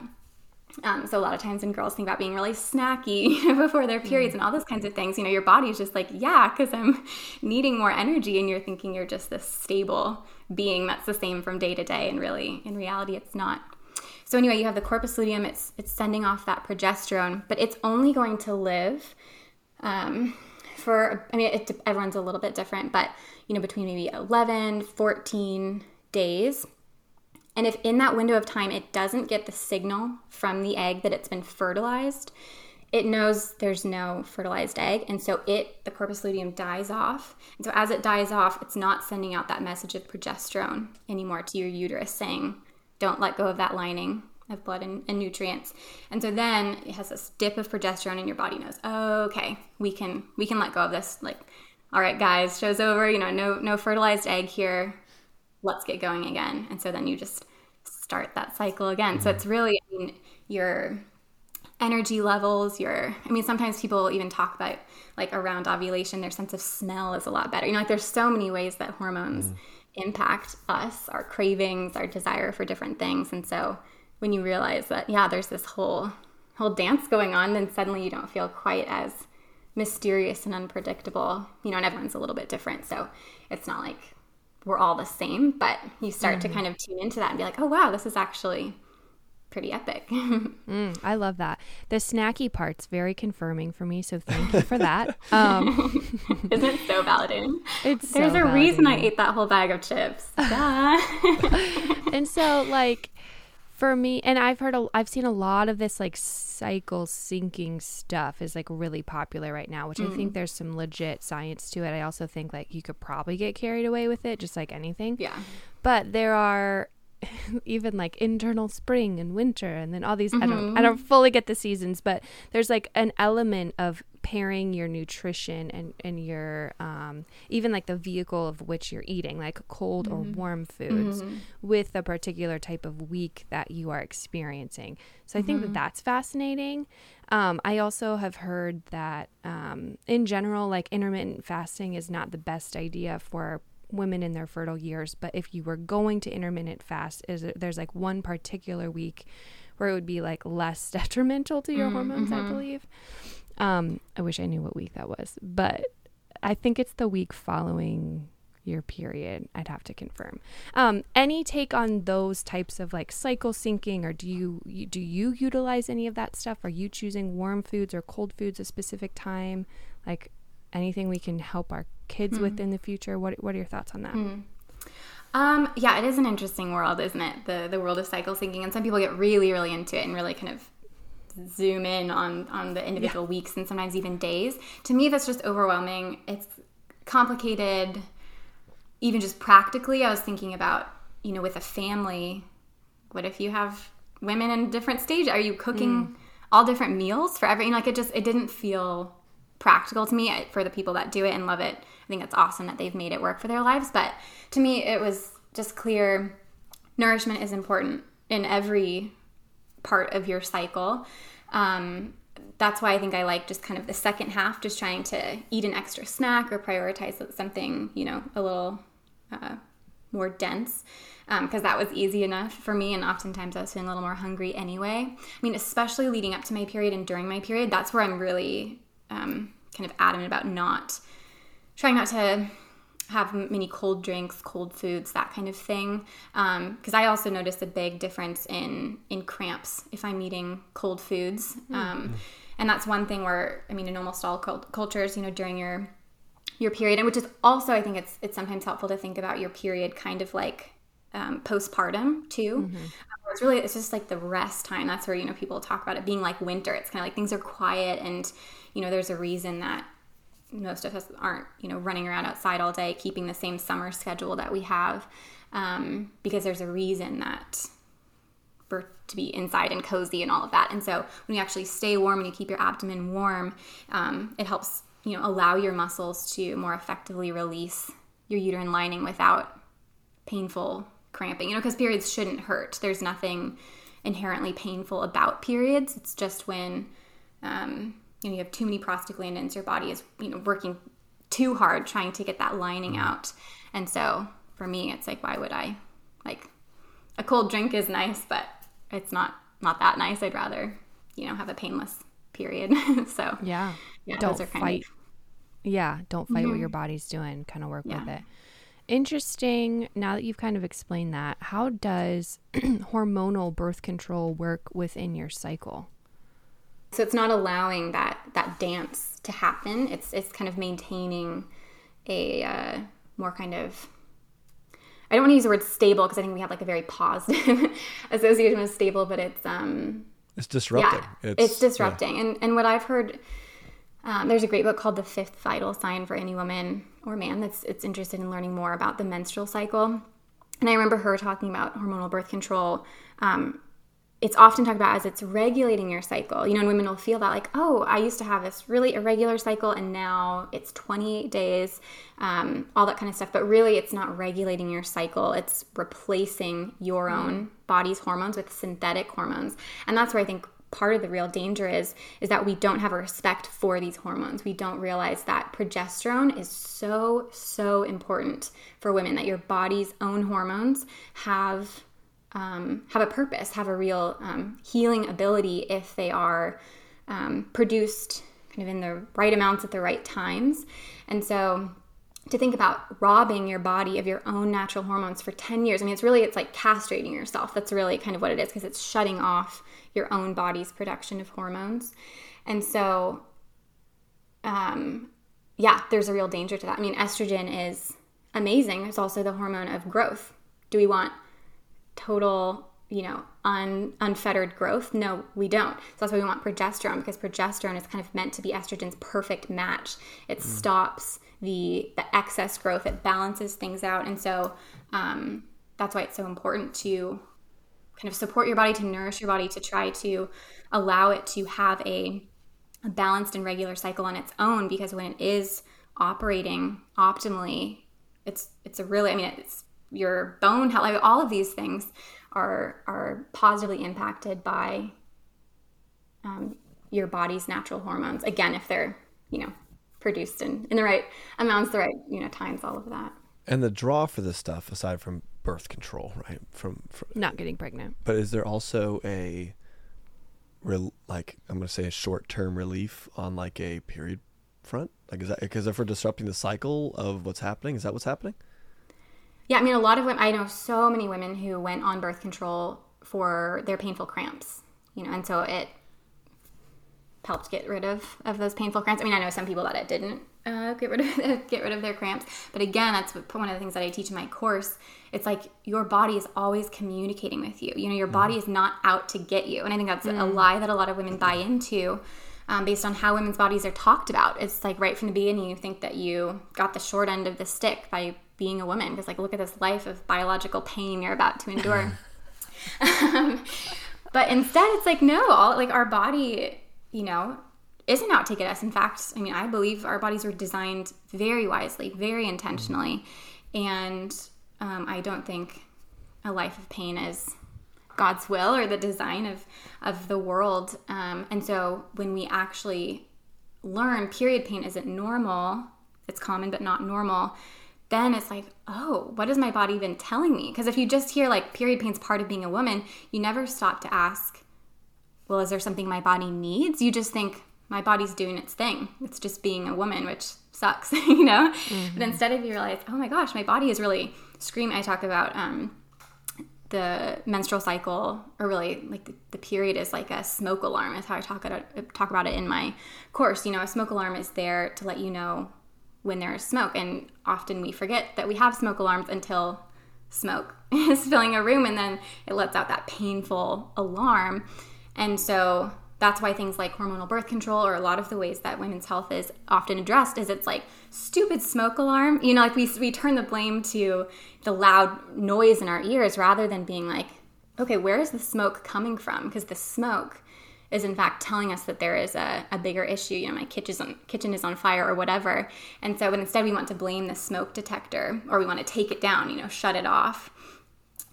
um, so a lot of times when girls think about being really snacky <laughs> before their periods mm. and all those kinds of things, you know, your body's just like, yeah, because I'm <laughs> needing more energy, and you're thinking you're just this stable being that's the same from day to day, and really, in reality, it's not. So anyway, you have the corpus luteum. It's it's sending off that progesterone, but it's only going to live um, for. I mean, it, everyone's a little bit different, but you know, between maybe 11, 14 days. And if in that window of time it doesn't get the signal from the egg that it's been fertilized, it knows there's no fertilized egg. And so it the corpus luteum dies off. And so as it dies off it's not sending out that message of progesterone anymore to your uterus saying don't let go of that lining of blood and, and nutrients. And so then it has this dip of progesterone and your body knows okay we can we can let go of this. Like all right guys show's over. You know no no fertilized egg here let's get going again and so then you just start that cycle again mm-hmm. so it's really I mean, your energy levels, your I mean sometimes people even talk about like around ovulation their sense of smell is a lot better. You know like there's so many ways that hormones mm. impact us, our cravings, our desire for different things. And so when you realize that yeah, there's this whole whole dance going on, then suddenly you don't feel quite as mysterious and unpredictable. You know, and everyone's a little bit different. So it's not like we're all the same, but you start mm-hmm. to kind of tune into that and be like, "Oh wow, this is actually pretty epic. <laughs> mm, I love that. The snacky part's very confirming for me, so thank you for that. <laughs> Um, Isn't it so validating? <laughs> It's There's so a validating. reason I ate that whole bag of chips. and so, like, for me, and I've heard, a, I've seen a lot of this like cycle syncing stuff is like really popular right now, which mm. I think mm. there's some legit science to it. I also think like you could probably get carried away with it, just like anything. Yeah. But there are <laughs> even like internal spring and winter and then all these mm-hmm. I don't I don't fully get the seasons but there's like an element of pairing your nutrition and and your um even like the vehicle of which you're eating like cold mm-hmm. or warm foods mm-hmm. with a particular type of week that you are experiencing so I think that mm-hmm. that's fascinating um, I also have heard that um, in general, like intermittent fasting is not the best idea for women in their fertile years. But if you were going to intermittent fast, is there's like one particular week where it would be like less <laughs> detrimental to your mm, hormones, mm-hmm. I believe. Um, I wish I knew what week that was, but I think it's the week following your period. I'd have to confirm. Um, any take on those types of like cycle syncing, or do you, you do you utilize any of that stuff? Are you choosing warm foods or cold foods a specific time? Like anything we can help our kids mm. with in the future? What What are your thoughts on that? Mm. Um, yeah, it is an interesting world, isn't it? The the world of cycle syncing, and some people get really, really into it and really kind of zoom in on on the individual yeah. weeks and sometimes even days. To me, that's just overwhelming. It's complicated, even just practically. I was thinking about you know with a family. What if you have women in different stages? Are you cooking mm. all different meals for every? Like it just it didn't feel practical to me for the people that do it and love it. I think it's awesome that they've made it work for their lives. But to me, it was just clear nourishment is important in every part of your cycle. Um, that's why I think I like just kind of the second half, just trying to eat an extra snack or prioritize something, you know, a little uh, more dense because um, that was easy enough for me. And oftentimes I was feeling a little more hungry anyway. I mean, especially leading up to my period and during my period, that's where I'm really um, kind of adamant about not trying not to have many cold drinks, cold foods, that kind of thing. Because um, I also notice a big difference in in cramps if I'm eating cold foods. Mm. Um, and that's one thing where I mean, in almost all cultures, you know, during your your period, and which is also I think it's it's sometimes helpful to think about your period kind of like um, postpartum too. Mm-hmm. it's really it's just like the rest time. That's where you know people talk about it being like winter. It's kind of like things are quiet and you know, there's a reason that most of us aren't, you know, running around outside all day, keeping the same summer schedule that we have, um, because there's a reason that we're to be inside and cozy and all of that. And so when you actually stay warm and you keep your abdomen warm, um, it helps, you know, allow your muscles to more effectively release your uterine lining without painful cramping. You know, because periods shouldn't hurt. There's nothing inherently painful about periods. It's just when um, you know you have too many prostaglandins your body is you know working too hard trying to get that lining mm-hmm. out and so for me it's like why would i like a cold drink is nice but it's not not that nice i'd rather you know have a painless period <laughs> so yeah, yeah don't fight of, yeah don't fight mm-hmm. what your body's doing kind of work yeah. with it Interesting. Now that you've kind of explained that, how does <clears throat> hormonal birth control work within your cycle? So it's not allowing that that dance to happen. It's it's kind of maintaining a uh, more kind of I don't want to use the word stable because I think we have like a very positive <laughs> association with stable, but it's um it's disrupting. Yeah, it's, it's disrupting. Yeah. And and what I've heard um, there's a great book called The Fifth Vital Sign for any woman or man that's it's interested in learning more about the menstrual cycle. And I remember her talking about hormonal birth control um, it's often talked about as it's regulating your cycle. You know, and women will feel that like, oh, I used to have this really irregular cycle and now it's 28 days, um, all that kind of stuff. But really, it's not regulating your cycle, it's replacing your mm. own body's hormones with synthetic hormones. And that's where I think part of the real danger is is that we don't have a respect for these hormones we don't realize that progesterone is so so important for women that your body's own hormones have um, have a purpose, have a real um, healing ability if they are um, produced kind of in the right amounts at the right times. And so to think about robbing your body of your own natural hormones for 10 years, I mean, it's really, it's like castrating yourself. That's really kind of what it is because it's shutting off your own body's production of hormones. And so, um, yeah, there's a real danger to that. I mean, estrogen is amazing. It's also the hormone of growth. Do we want total you know un, unfettered growth? No we don't. So that's why we want progesterone because progesterone is kind of meant to be estrogen's perfect match. It mm. stops the the excess growth. It balances things out. And so um, that's why it's so important to kind of support your body to nourish your body to try to allow it to have a, a balanced and regular cycle on its own because when it is operating optimally it's it's a really i mean it's your bone health, like all of these things are are positively impacted by um, your body's natural hormones. Again, if they're you know produced in, in the right amounts, the right you know times, all of that. And the draw for this stuff, aside from birth control, right? From, from not getting pregnant, but is there also a real like I'm going to say a short term relief on like a period front? Like is that because if we're disrupting the cycle of what's happening, is that what's happening? Yeah, I mean, a lot of women, I know so many women who went on birth control for their painful cramps, you know, and so it helped get rid of, of those painful cramps. I mean, I know some people that it didn't uh, get rid of <laughs> get rid of their cramps, but again, that's one of the things that I teach in my course. It's like your body is always communicating with you. You know, your mm. body is not out to get you, and I think that's mm. a lie that a lot of women buy into. Um, based on how women's bodies are talked about, it's like right from the beginning, you think that you got the short end of the stick by being a woman because like look at this life of biological pain you're about to endure. Um, <laughs> <laughs> but instead it's like no all like our body you know isn't out to get us. In fact i mean i believe our bodies were designed very wisely very intentionally. And um, i don't think a life of pain is god's will or the design of of the world. Um, and so when we actually learn period pain isn't normal it's common but not normal then it's like, oh, what is my body even telling me? Because if you just hear like period pain's part of being a woman, you never stop to ask, well, is there something my body needs? You just think my body's doing its thing. It's just being a woman, which sucks, <laughs> you know? Mm-hmm. But instead of you realize, oh my gosh, my body is really screaming. I talk about um, the menstrual cycle, or really like the, the, period is like a smoke alarm. Is how I talk about, talk about it in my course. You know, a smoke alarm is there to let you know when there's smoke. And often we forget that we have smoke alarms until smoke <laughs> is filling a room and then it lets out that painful alarm. And so that's why things like hormonal birth control or a lot of the ways that women's health is often addressed is it's like stupid smoke alarm you know like we, we turn the blame to the loud noise in our ears rather than being like okay where is the smoke coming from because the smoke is in fact telling us that there is a, a bigger issue. You know, my kitchen on, kitchen is on fire or whatever. And so, instead, we want to blame the smoke detector or we want to take it down, you know, shut it off,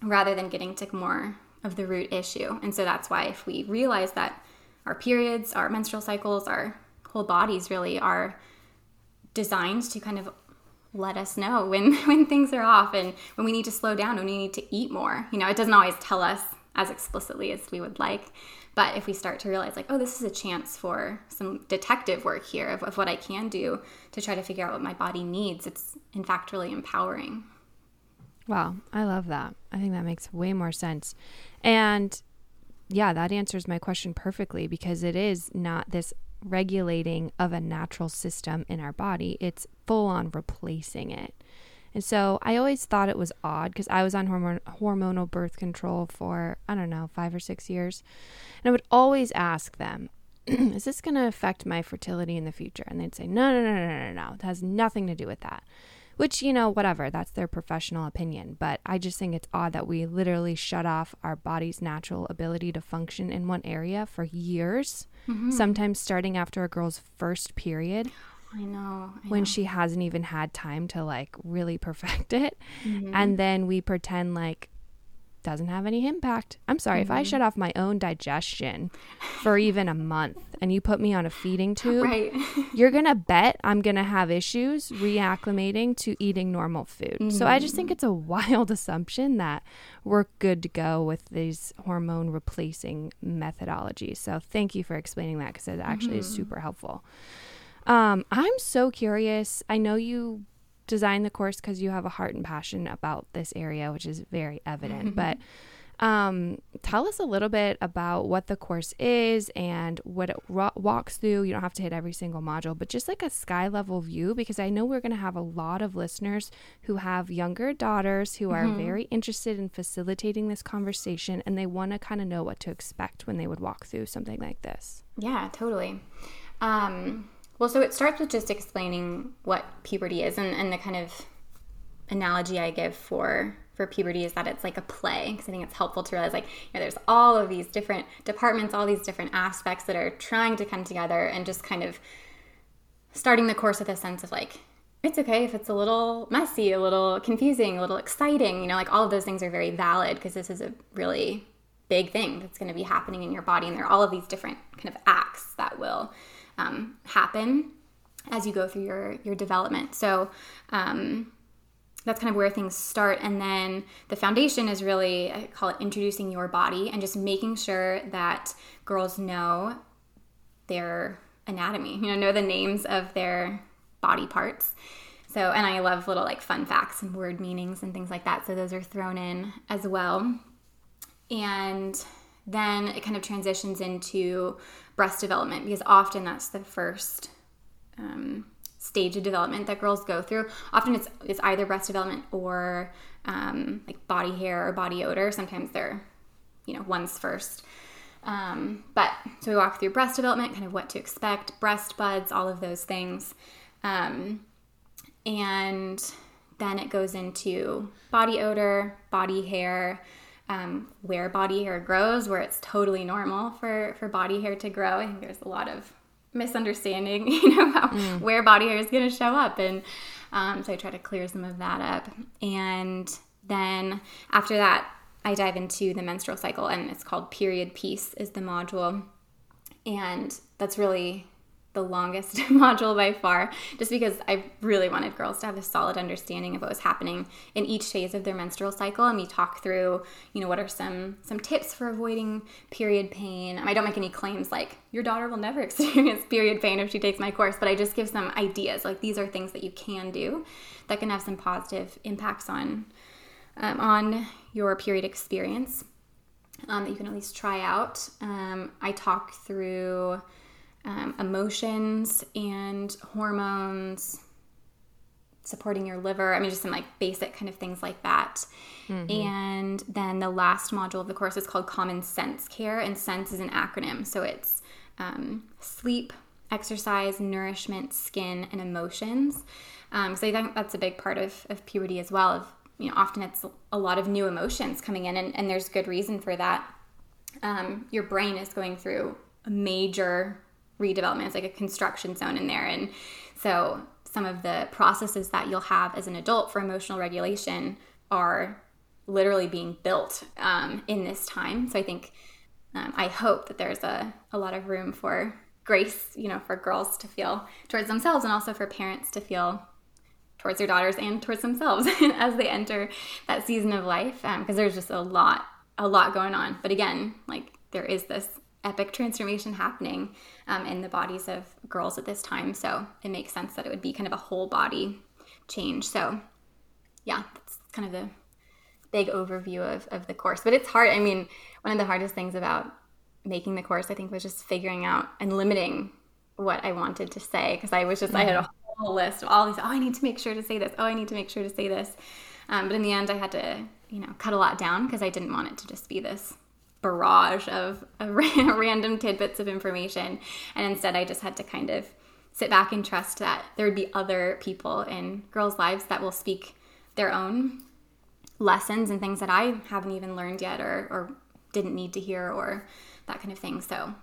rather than getting to more of the root issue. And so that's why if we realize that our periods, our menstrual cycles, our whole bodies really are designed to kind of let us know <laughs> when when things are off and when we need to slow down when we need to eat more you know it doesn't always tell us as explicitly as we would like but if we start to realize, like, oh, this is a chance for some detective work here of, of what I can do to try to figure out what my body needs, it's in fact really empowering. Wow, I love that. I think that makes way more sense. And yeah, that answers my question perfectly because it is not this regulating of a natural system in our body, it's full on replacing it. And so I always thought it was odd because I was on hormone, hormonal birth control for, I don't know, five or six years. And I would always ask them, <clears throat> is this going to affect my fertility in the future? And they'd say, no, no, no, no, no, no. It has nothing to do with that which, you know, whatever, that's their professional opinion. But I just think it's odd that we literally shut off our body's natural ability to function in one area for years, mm-hmm. sometimes starting after a girl's first period. I know, I when know. she hasn't even had time to like really perfect <laughs> it. Mm-hmm. And then we pretend like doesn't have any impact. I'm sorry, mm-hmm. if I mm-hmm. shut off my own digestion for even a month and you put me on a feeding <laughs> tube, right. you're going to bet I'm going to have issues reacclimating to eating normal food. Mm-hmm. So I just think mm-hmm. it's a <laughs> wild assumption that we're good to go with these hormone replacing methodologies. So thank you for explaining that because it actually mm-hmm. is super helpful. Um, I'm so curious. I know you designed the course because you have a heart and passion about this area, which is very evident. Mm-hmm. But um, tell us a little bit about what the course is and what it ro- walks through. You don't have to hit every single module, but just like a sky level view, because I know we're going to have a lot of listeners who have younger daughters who are mm-hmm. very interested in facilitating this conversation and they want to kind of know what to expect when they would walk through something like this. Yeah, totally. Um, well, so it starts with just explaining what puberty is, and, and the kind of analogy I give for for puberty is that it's like a play because I think it's helpful to realize like you know, there's all of these different departments, all these different aspects that are trying to come together, and just kind of starting the course with a sense of like it's okay if it's a little messy, a little confusing, a little exciting. You know, like all of those things are very valid because this is a really big thing that's going to be happening in your body, and there are all of these different kind of acts that will um, happen as you go through your your development. So um, that's kind of where things start, and then the foundation is really I call it introducing your body and just making sure that girls know their anatomy. You know, know the names of their body parts. So, and I love little like fun facts and word meanings and things like that. So those are thrown in as well. And then it kind of transitions into breast development because often that's the first um, stage of development that girls go through. Often it's it's either breast development or um, like body hair or body odor. Sometimes they're you know one's first. Um, but so we walk through breast development, kind of what to expect, breast buds, all of those things, um, and then it goes into body odor, body hair um, where body hair grows, where it's totally normal for, for body hair to grow. I think there's a lot of misunderstanding, <laughs> you know, about mm. where body hair is going to show up. And um, so I try to clear some of that up. And then after that, I dive into the menstrual cycle, and it's called Period Peace, is the module. And that's really the longest <laughs> module by far, just because I really wanted girls to have a solid understanding of what was happening in each phase of their menstrual cycle. And we talk through, you know, what are some some tips for avoiding period pain. I don't make any claims like your daughter will never <laughs> experience period pain if she takes my course, but I just give some ideas. Like these are things that you can do that can have some positive impacts on um, on your period experience. Um, that you can at least try out. Um, I talk through um, emotions and hormones, supporting your liver. I mean, just some like basic kind of things like that. Mm-hmm. And then the last module of the course is called Common Sense Care, and sense is an acronym. So it's um, sleep, exercise, nourishment, skin, and emotions. Um, so I think that's a big part of, of puberty as well. Of you know, often it's a lot of new emotions coming in, and, and there's good reason for that. Um, your brain is going through a major redevelopment. It's like a construction zone in there. And so some of the processes that you'll have as an adult for emotional regulation are literally being built um, in this time. So I think, um, I hope that there's a, a lot of room for grace, you know, for girls to feel towards themselves and also for parents to feel towards their daughters and towards themselves <laughs> as they enter that season of life. Because um, there's just a lot, a lot going on. But again, like there is this epic transformation happening um, in the bodies of girls at this time. So it makes sense that it would be kind of a whole body change. So, yeah, that's kind of the big overview of, of the course. But it's hard. I mean, one of the hardest things about making the course, I think, was just figuring out and limiting what I wanted to say because I was just, mm-hmm. I had a whole list of all these, oh, I need to make sure to say this. Oh, I need to make sure to say this. Um, but in the end, I had to, you know, cut a lot down because I didn't want it to just be this barrage of, of <laughs> random tidbits of information. And instead, I just had to kind of sit back and trust that there would be other people in girls' lives that will speak their own lessons and things that I haven't even learned yet or, or didn't need to hear or that kind of thing. So,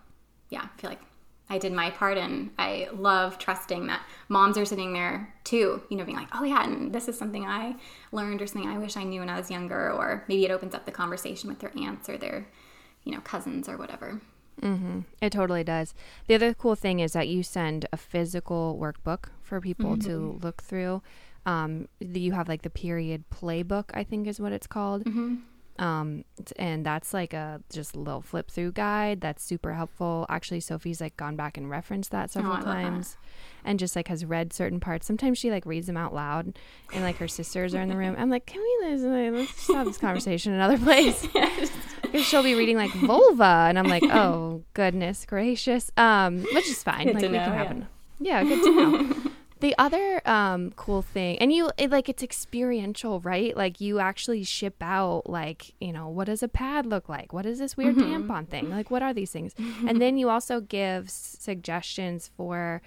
yeah, I feel like I did my part and I love trusting that moms are sitting there too, you know, being like, oh yeah, and this is something I learned or something I wish I knew when I was younger, or maybe it opens up the conversation with their aunts or their, you know, cousins or whatever. Mm-hmm. It totally does. The other cool thing is that you send a physical workbook for people mm-hmm. to look through. Um, you have like the period playbook, I think is what it's called. Mm-hmm. Um, and that's like a just little flip through guide that's super helpful. Actually, Sophie's like gone back and referenced that several oh, times that. and just like has read certain parts. Sometimes she like reads them out loud and like her sisters are in the room. I'm like, can we let's, let's have this conversation another place? <laughs> Because she'll be reading like vulva and I'm like, oh goodness gracious. Um, which is fine. Good like we know, can have yeah. yeah, good to know. <laughs> The other um, cool thing, and you it, like it's experiential, right? Like you actually ship out, like you know, what does a pad look like? What is this weird mm-hmm. tampon thing? Like, what are these things? <laughs> and then you also give suggestions for,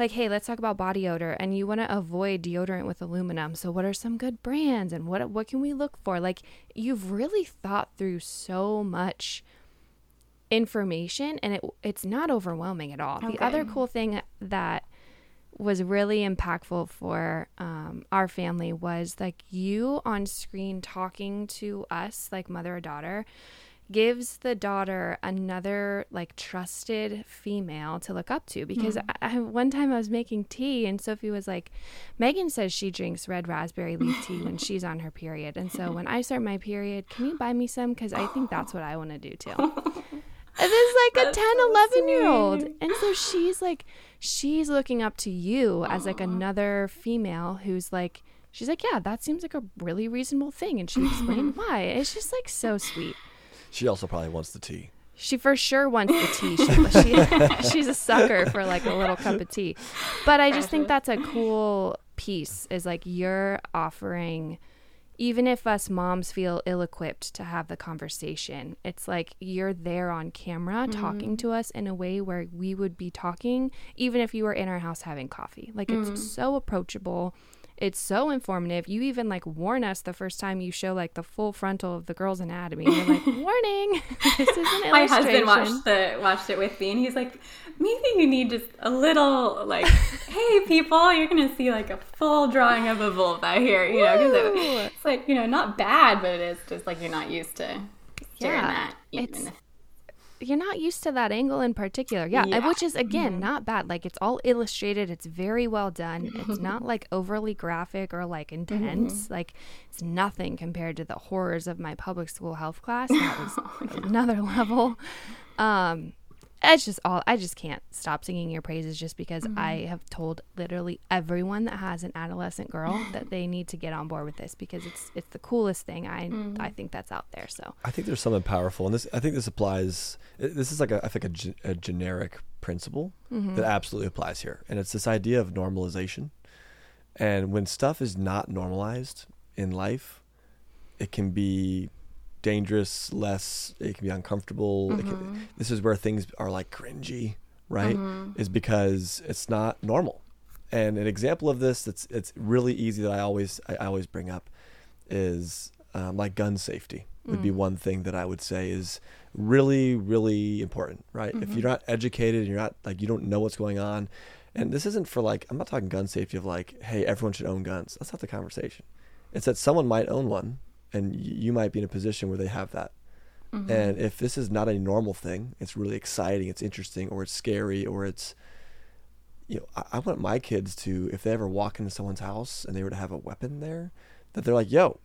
like, hey, let's talk about body odor, and you want to avoid deodorant with aluminum. So, what are some good brands, and what what can we look for? Like, you've really thought through so much information, and it it's not overwhelming at all. Okay. The other cool thing that was really impactful for um, our family was like you on screen talking to us like mother or daughter gives the daughter another like trusted female to look up to. Because mm. I, I, one time I was making tea and Sophie was like Megan says she drinks red raspberry leaf tea when <laughs> she's on her period. And so when I start my period can you buy me some? Because I think that's what I want to do too. <laughs> And is like a 10 so 11 year old. and so she's like she's looking up to you as like another female who's like she's like yeah that seems like a really reasonable thing and she explained <laughs> why. It's just like so sweet. She also probably wants the tea. She for sure wants the tea. <laughs> She, she, <laughs> she's a sucker for like a little cup of tea. But i just think that's a cool piece is like you're offering even if us moms feel ill equipped to have the conversation, it's like you're there on camera mm-hmm. talking to us in a way where we would be talking, even if you were in our house having coffee. Like mm-hmm. it's so approachable. It's so informative. You even like warn us the first time you show like the full frontal of the girl's anatomy. You're like, <laughs> warning, <laughs> this is an illustration. <laughs> My husband watched the watched it with me, and he's like, maybe you need just a little like, hey people, you're gonna see like a full drawing of a vulva here, you know, because it, it's like you know not bad, but it is just like you're not used to yeah, that. It's, you're not used to that angle in particular. Yeah, yeah. which is again mm-hmm. not bad. Like it's all illustrated. It's very well done. It's not like overly graphic or like intense. Mm-hmm. Like it's nothing compared to the horrors of my public school health class. That was <laughs> oh, another <laughs> level. Um, it's just all I just can't stop singing your praises just because mm-hmm. I have told literally everyone that has an adolescent girl <laughs> that they need to get on board with this because it's it's the coolest thing I mm-hmm. I think that's out there. So I think there's something powerful, and this I think this applies. This is like a I think a, a generic principle mm-hmm. that absolutely applies here, and it's this idea of normalization. And when stuff is not normalized in life, it can be dangerous, less. It can be uncomfortable. Mm-hmm. Can, this is where things are like cringy, right? Mm-hmm. Is because it's not normal. And an example of this that's it's really easy that I always I always bring up is um, like gun safety would mm. be one thing that I would say is really really important, right? Mm-hmm. If you're not educated and you're not like you don't know what's going on, and this isn't for like I'm not talking gun safety of like hey everyone should own guns. That's not the conversation. It's that someone might own one and you might be in a position where they have that. Mm-hmm. And if this is not a normal thing, it's really exciting, it's interesting, or it's scary, or it's, you know, I, I, want my kids to, if they ever walk into someone's house and they were to have a weapon there, that they're like, yo,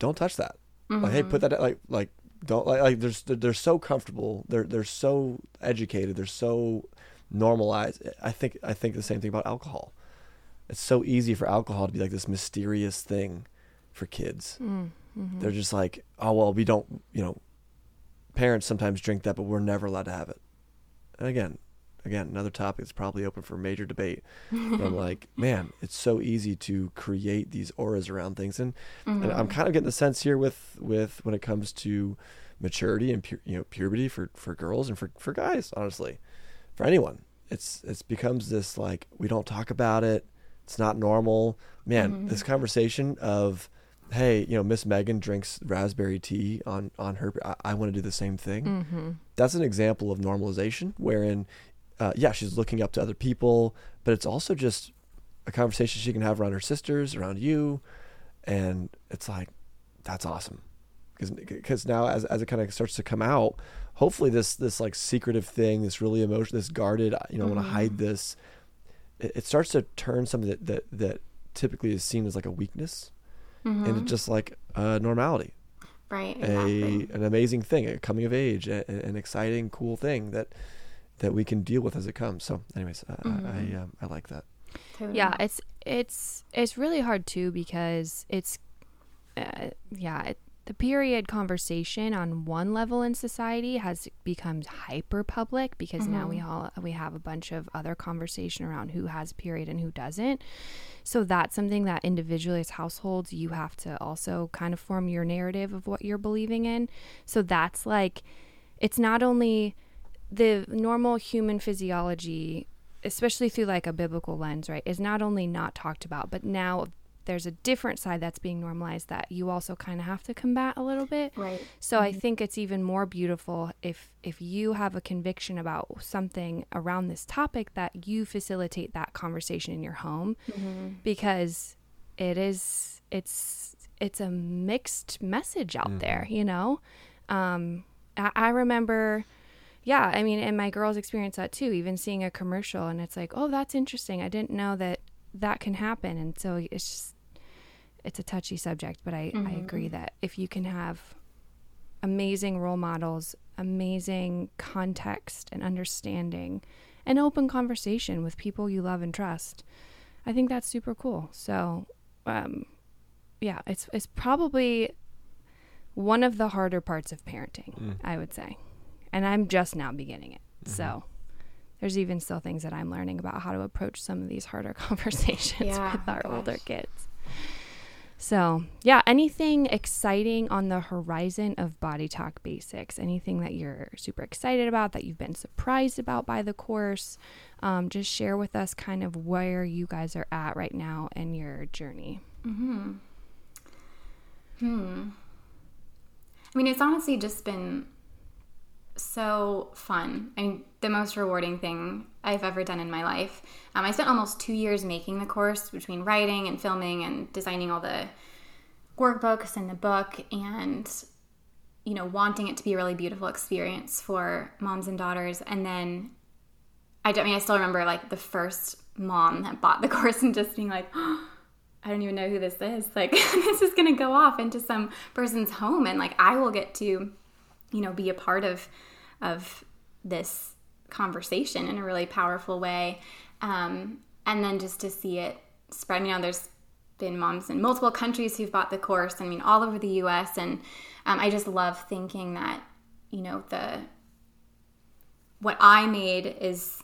don't touch that. Mm-hmm. Like, hey, put mm-hmm. that, like, like, don't, like, like, there's, they're, they're so comfortable. They're, they're so educated. They're so normalized. I think, I think the same thing about alcohol. It's so easy for alcohol to be like this mysterious thing for kids. Mm Mm-hmm. They're just like, oh well, we don't, you know, parents sometimes drink that, but we're never allowed to have it. And again, again, another topic that's probably open for major debate. but I'm <laughs> like, man, it's so easy to create these auras around things, and, mm-hmm. and I'm kind of getting the sense here with with when it comes to maturity and pu- you know puberty for for girls and for for guys, honestly, for anyone. It's it's becomes this like we don't talk about it. It's not normal. Man, mm-hmm. this conversation of hey, you know, Miss Megan drinks raspberry tea on on her. I, I want to do the same thing. Mm-hmm. That's an example of normalization, wherein, uh, yeah, she's looking up to other people, but it's also just a conversation she can have around her sisters, around you, and it's like, that's awesome, because because now as as it kind of starts to come out, hopefully this this like secretive thing, this really emotional, this guarded, you know, mm-hmm. want to hide this. It, it starts to turn something that that that typically is seen as like a weakness mm-hmm. into just like uh, normality. Right. Exactly. A an amazing thing, a coming of age, a, an exciting, cool thing that that we can deal with as it comes. So, anyways, mm-hmm. I I, um, I like that. Totally. Yeah, it's it's it's really hard too because it's uh, yeah, it, the period conversation on one level in society has become hyper public because mm-hmm. now we mm-hmm. all we have a bunch of other conversation around who has period and who doesn't. So that's something that individually as households you have to also kind of form your narrative of what you're believing in. So that's like it's not only the normal human physiology especially through like a biblical lens, right, is not only not talked about, but now there's a different side that's being normalized that you also kind of have to combat a little bit. Right. So mm-hmm. I think it's even more beautiful if if you have a conviction about something around this topic that you facilitate that conversation in your home mm-hmm. because it is it's it's a mixed message out mm-hmm. there, you know. Um, I, I remember yeah, I mean, and my girls experience that too, even seeing a commercial and it's like, oh, that's interesting. I didn't know that that can happen. And so it's just, it's a touchy subject, but I, mm-hmm. I agree that if you can have amazing role models, amazing context and understanding, and open conversation with people you love and trust, I think that's super cool. So, um, yeah, it's it's probably one of the harder parts of parenting, mm. I would say, and I'm just now beginning it. Mm-hmm. So there's even still things that I'm learning about how to approach some of these harder <laughs> conversations yeah, with our gosh. older kids. So, yeah, anything exciting on the horizon of Body Talk Basics? Anything that you're super excited about, that you've been surprised about by the course? Um, just share with us kind of where you guys are at right now in your journey. Hmm. Hmm. I mean, it's honestly just been so fun I and the most rewarding thing I've ever done in my life. Um, I spent almost two years making the course between writing and filming and designing all the workbooks and the book and you know wanting it to be a really beautiful experience for moms and daughters and then I, don't I mean I still remember like the first mom that bought the <laughs> course and just being like oh, I don't even know who this is like <laughs> this is going to go off into some person's home and like I will get to you know be a part of of this conversation in a really powerful way. Um, and then just to see it spread you know there's been moms in multiple countries who've bought the course i mean all over the us and um, i just love thinking that you know the what i made is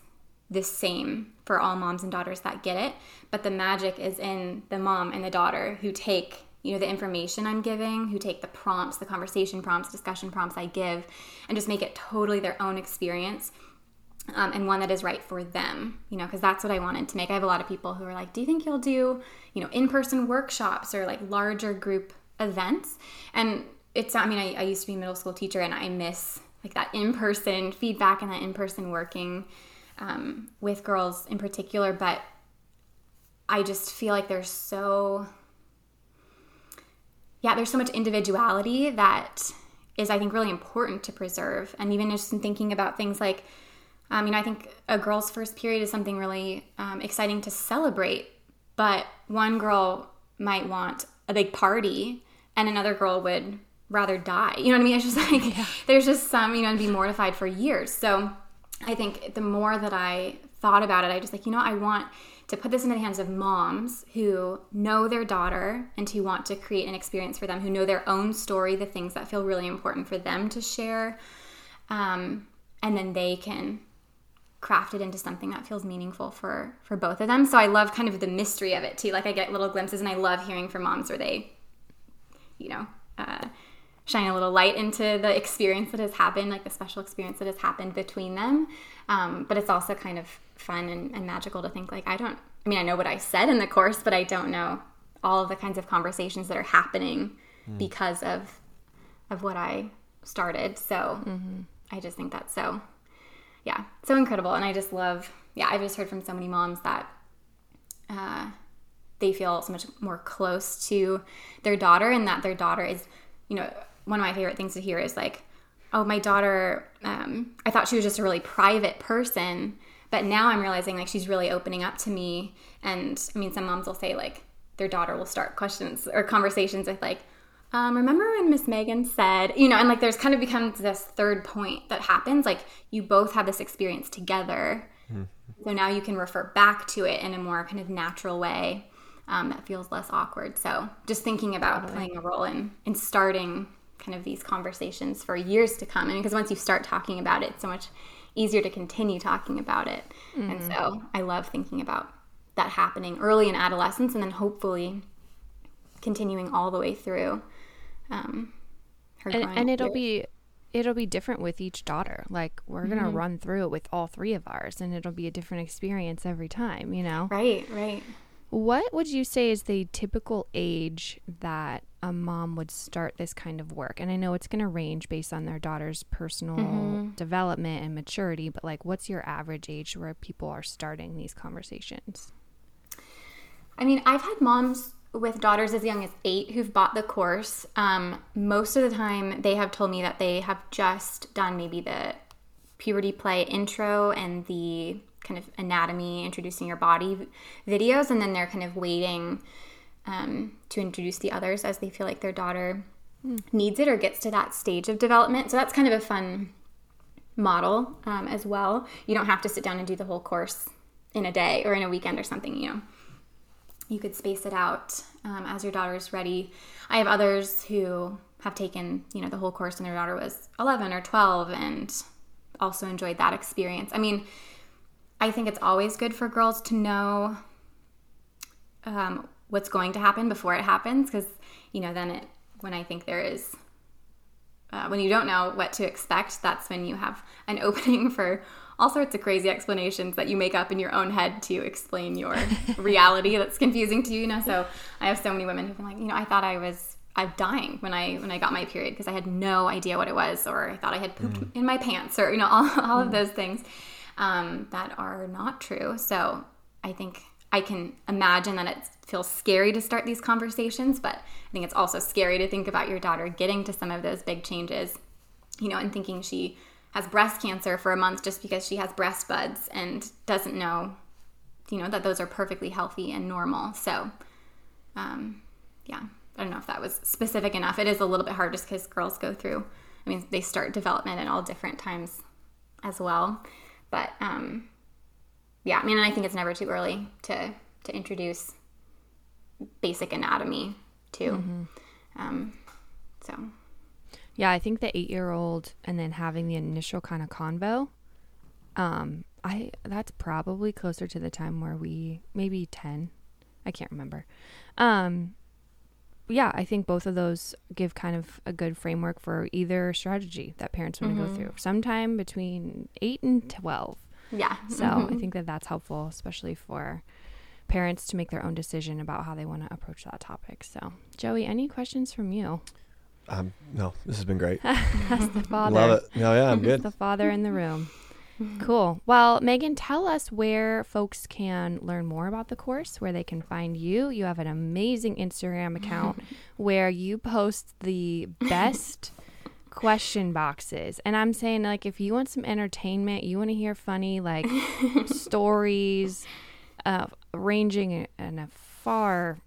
the same for all moms and daughters that get it but the magic is in the mom and the daughter who take you know the information i'm giving who take the prompts the conversation prompts discussion prompts i give and just make it totally their own experience um, and one that is right for them you know because that's what i wanted to make. I have a lot of people who are like do you think you'll do you know in-person workshops or like larger group events? And it's i mean I, I used to be a middle school teacher and i miss like that in-person feedback and that in-person working um, with girls in particular but i just feel like there's so yeah, there's so much individuality that is, I think, really important to preserve. And even just in thinking about things like, um, you know, I think a girl's first period is something really um, exciting to celebrate. But one girl might want a big party, and another girl would rather die. You know what I mean? It's just <laughs> like yeah. there's just some, you know, to be mortified for years. So I think the more that I thought about it, I just like, you know, I want to put this in the hands of moms who know their daughter and who want to create an experience for them, who know their own story, the things that feel really important for them to share. Um, and then they can craft it into something that feels meaningful for for both of them. So I love kind of the mystery of it too. Like I get little glimpses, and I love hearing from moms where they, you know, uh, shine a little light into the experience that has happened, like the special experience that has happened between them. Um, but it's also kind of fun and, and magical to think like I don't. I mean, I know what I said in the course, but I don't know all of the kinds of conversations that are happening mm. because of of what I started. So mm-hmm. I just think that's so yeah, so incredible. And I just love, yeah, I've just heard from so many moms that uh, they feel so much more close to their daughter and that their daughter is, you know, one of my favorite things to hear is like, oh, my daughter, um, I thought she was just a really private person, but now I'm realizing like she's really opening up to me. And I mean, some moms will say like their daughter will start questions or conversations with like, um, remember when Miss Megan said, you know, and like there's kind of becomes this third point that happens. Like you both have this experience together. Mm-hmm. So now you can refer back to it in a more kind of natural way um, that feels less awkward. So just thinking about totally. playing a role in, in starting kind of these conversations for years to come. And because once you start talking about it, it's so much easier to continue talking about it. Mm-hmm. And so I love thinking about that happening early in adolescence and then hopefully continuing all the way through um, and, and it'll be it'll be different with each daughter. Like we're mm-hmm. gonna run through it with all three of ours, and it'll be a different experience every time. You know, right, right. What would you say is the typical age that a mom would start this kind of work? And I know it's going to range based on their daughter's personal mm-hmm. development and maturity, but like, what's your average age where people are starting these conversations? I mean, I've had moms with daughters as young as eight who've bought the course, um, most of the time they have told me that they have just done maybe the puberty play intro and the kind of anatomy, introducing your body videos, and then they're kind of waiting um, to introduce the others as they feel like their daughter mm. needs it or gets to that stage of development. So that's kind of a fun model um, as well. You don't have to sit down and do the whole course in a day or in a weekend or something, you know you could space it out um, as your daughter is ready. I have others who have taken, you know, the whole course and their daughter was 11 or 12 and also enjoyed that experience. I mean, I think it's always good for girls to know um, what's going to happen before it happens because, you know, then it, when I think there is, uh, when you don't know what to expect, that's when you have an <laughs> opening for all sorts of crazy explanations that you make up in your own head to explain your <laughs> reality that's confusing to you. You know, so I have so many women who've been like, you know, I thought I was I'm dying when I when I got my period because I had no idea what it was, or I thought I had pooped mm. in my pants, or you know, all, all mm. of those things um, that are not true. So I think I can imagine that it feels scary to start these conversations, but I think it's also scary to think about your daughter getting to some of those big changes, you know, and thinking she has breast cancer for a month just because she has breast buds and doesn't know, you know, that those are perfectly healthy and normal. So, um, yeah, I don't know if that was specific enough. It is a little bit hard just because girls go through, I mean, they start development at all different times as well. But, um, yeah, I mean, I think it's never too early to, to introduce basic anatomy too. Mm-hmm. Um, so yeah, I think the eight year old and then having the initial kind of convo, um, I that's probably closer to the time where we maybe ten. I can't remember. Um yeah, I think both of those give kind of a good framework for either strategy that parents want to mm-hmm. go through. Sometime between 8 and 12. Yeah. So, mm-hmm. I think that that's helpful especially for parents to make their own decision about how they want to approach that topic. So, Joey, any questions from you? Um, no, this has been great. <laughs> That's the <laughs> father. Love it. No, yeah, I'm good. the father in the room. Cool. Well, Megan, tell us where folks can learn more about the course, where they can find you. You have an amazing Instagram account <laughs> where you post the best question boxes. And I'm saying, like, if you want some entertainment, you want to hear funny, like, stories, uh, ranging in a far,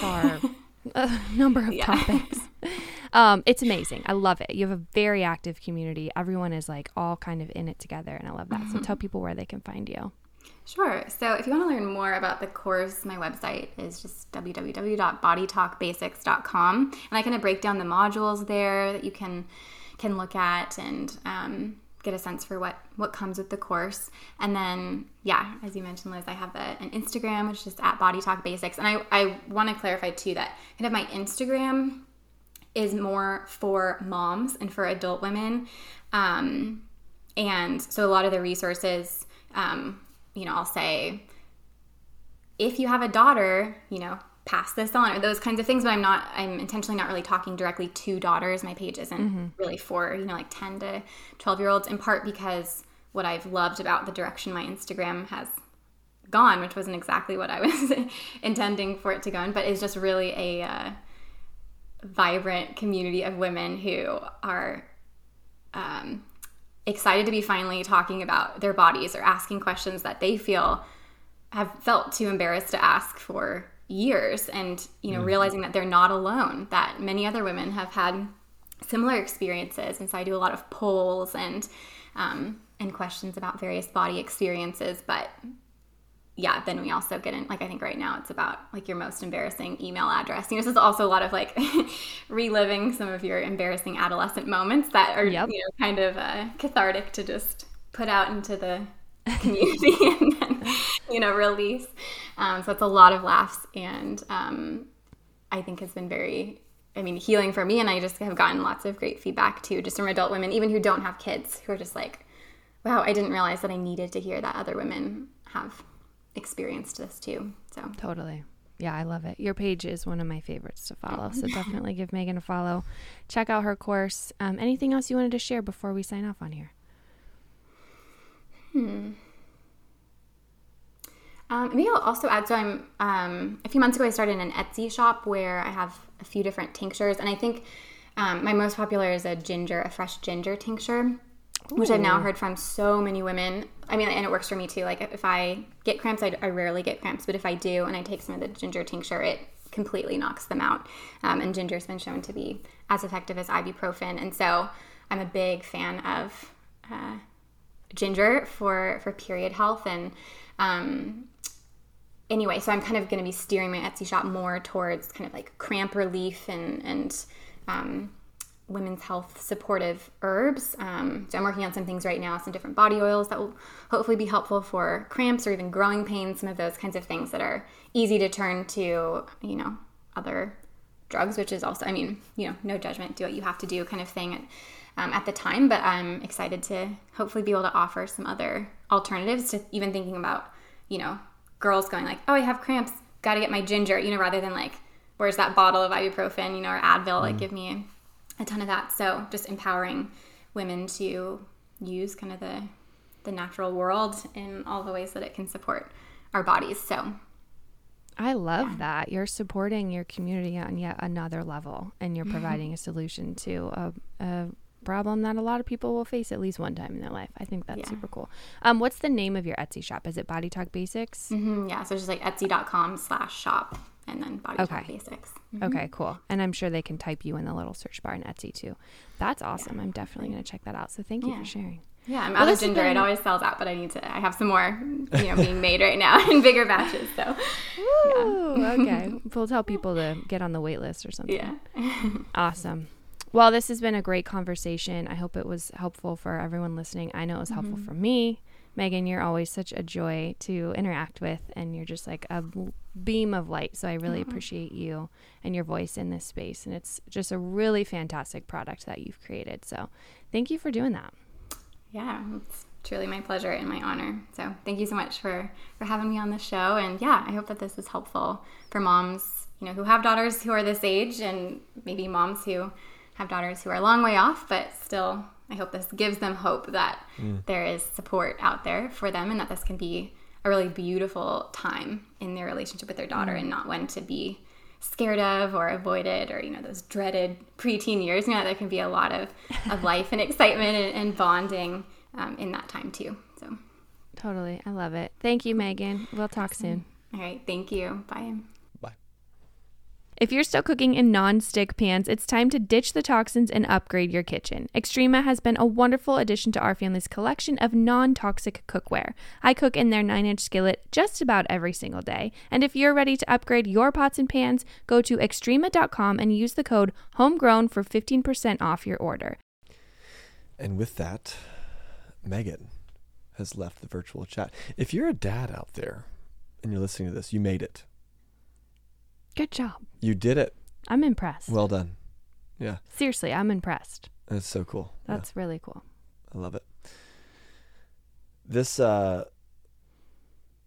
far <laughs> uh, number of yeah. topics. <laughs> Um, it's amazing. I love it. You have a very active community. Everyone is like all kind of in it together, and I love that. Mm-hmm. So tell people where they can find you. Sure. So if you want to learn more about the course, my website is just www.bodytalkbasics.com, and I kind of break down the modules there that you can can look at and um, get a sense for what what comes with the course. And then, yeah, as you mentioned, Liz, I have a, an Instagram, which is just at Body Talk Basics. And I, I want to clarify too that kind of my Instagram is more for moms and for adult women. Um, and so a lot of the resources, um, you know, I'll say, if you have a daughter, you know, pass this on or those kinds of things but i'm not i'm intentionally not really talking directly to daughters my page isn't mm-hmm. really for you know like 10 to 12 year olds in part because what i've loved about the direction my instagram has gone which wasn't exactly what i was <laughs> intending for it to go in but is just really a uh, vibrant community of women who are um, excited to be finally talking about their bodies or asking questions that they feel have felt too embarrassed to ask for years and you know mm-hmm. realizing that they're not alone that many other women have had similar experiences and so i do a lot of polls and um, and questions about various body experiences but yeah then we also get in like i think right now it's about like your most embarrassing email address you know this is also a lot of like <laughs> reliving some of your embarrassing adolescent moments that are yep. you know kind of uh, cathartic to just put out into the community <laughs> and then you know release um, so it's a lot of laughs and um, i think has been very i mean healing for me and i just have gotten lots of great feedback too just from adult women even who don't have kids who are just like wow i didn't realize that i needed to hear that other women have experienced this too so totally yeah, I love it. Your page is one of my favorites to follow. So <laughs> definitely give Megan a follow. Check out her course. Um, anything else you wanted to share before we sign off on here? Hmm. Um, maybe I'll also add. So I'm um, a few months ago I started an Etsy shop where I have a few different tinctures, and I think um, my most popular is a ginger, a fresh ginger tincture, Ooh. which I've now heard from so many women. I mean, and it works for me too. Like if I get cramps, I, I rarely get cramps, but if I do, and I take some of the ginger tincture, it completely knocks them out. Um, and ginger's been shown to be as effective as ibuprofen, and so I'm a big fan of. Uh, ginger for for period health and um, anyway so i'm kind of going to be steering my etsy shop more towards kind of like cramp relief and and um, women's health supportive herbs. Um, so i'm working on some things right now some different body oils that will hopefully be helpful for cramps or even growing pains some of those kinds of things that are easy to turn to you know other drugs which is also i mean you know no judgment do what you have to do kind of thing um, at the time, but I'm excited to hopefully be able to offer some other alternatives to even thinking about, you know, girls going like, oh, I have cramps, got to get my ginger, you know, rather than like, where's that bottle of ibuprofen, you know, or Advil, mm. like give me a ton of that. So just empowering women to use kind of the the natural world in all the ways that it can support our bodies. So I love yeah. that. You're supporting your community on yet another level and you're providing a solution to a, a problem that a lot of people will face at least one time in their life. I think that's yeah. super cool. Um, what's the name of your Etsy shop? Is it Body Talk Basics? Mm-hmm, yeah, so it's just like etsy.com slash shop and then Body okay. Talk Basics. Mm-hmm. Okay, cool. And I'm sure they can type you in the little search bar in Etsy too. That's awesome. Yeah. I'm definitely going to check that out. So thank you yeah. for sharing. Yeah, I'm well, out of ginger. Been... It always sells out, but I need to. I have some more, you know, being made right now <laughs> in bigger batches. So, Ooh, <laughs> yeah. okay, <laughs> we'll tell people to get on the wait list or something. Yeah, awesome. Well, this has been a great conversation. I hope it was helpful for everyone listening. I know it was mm-hmm. helpful for me. Megan, you're always such a joy to interact with, and you're just like a beam of light. So I really mm-hmm. appreciate you and your voice in this space. And it's just a really fantastic product that you've created. So thank you for doing that. Yeah, it's truly my pleasure and my honor. So thank you so much for for having me on the show. And yeah, I hope that this is helpful for moms, you know, who have daughters who are this age, and maybe moms who have daughters who are a long way off, but still, I hope this gives them hope that mm. there is support out there for them and that this can be a really beautiful time in their relationship with their daughter mm. and not one to be scared of or avoided or you know those dreaded preteen years. You know there can be a lot of, of <laughs> life and excitement and, and bonding um, in that time too. So totally. I love it. Thank you megan. We'll talk awesome. soon. All right. Thank you. Bye If you're still cooking in non-stick pans, it's time to ditch the toxins and upgrade your kitchen. Xtrema has been a wonderful addition to our family's collection of non-toxic cookware. I cook in their 9-inch skillet just about every single day. And if you're ready to upgrade your pots and pans, go to xtrema.com and use the code homegrown for 15% off your order. And with that, Megan has left the virtual chat. If you're a dad out there and you're listening to this, you made it. Good job. You did it. I'm impressed. Well done. Yeah. Seriously, I'm impressed. That's so cool. That's yeah. really cool. I love it. This uh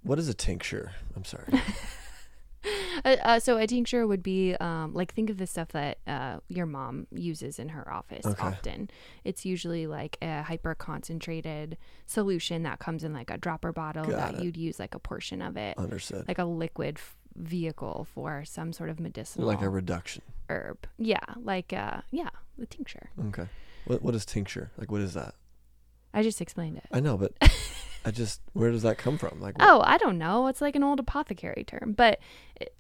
what is a tincture? I'm sorry. <laughs> uh, uh, so a tincture would be um, like think of the stuff that uh, your mom uses in her office okay. often. It's usually like a hyper concentrated solution that comes in like a dropper bottle Got that it. you'd use like a portion of it. Understood. Like a liquid vehicle for some sort of medicinal like a reduction. herb. Yeah like uh yeah the tincture. Okay. What, what is tincture? Like what is that? I just explained it. I know but <laughs> I just where does that come from? Like, what? oh, I don't know. It's like an old apothecary term, but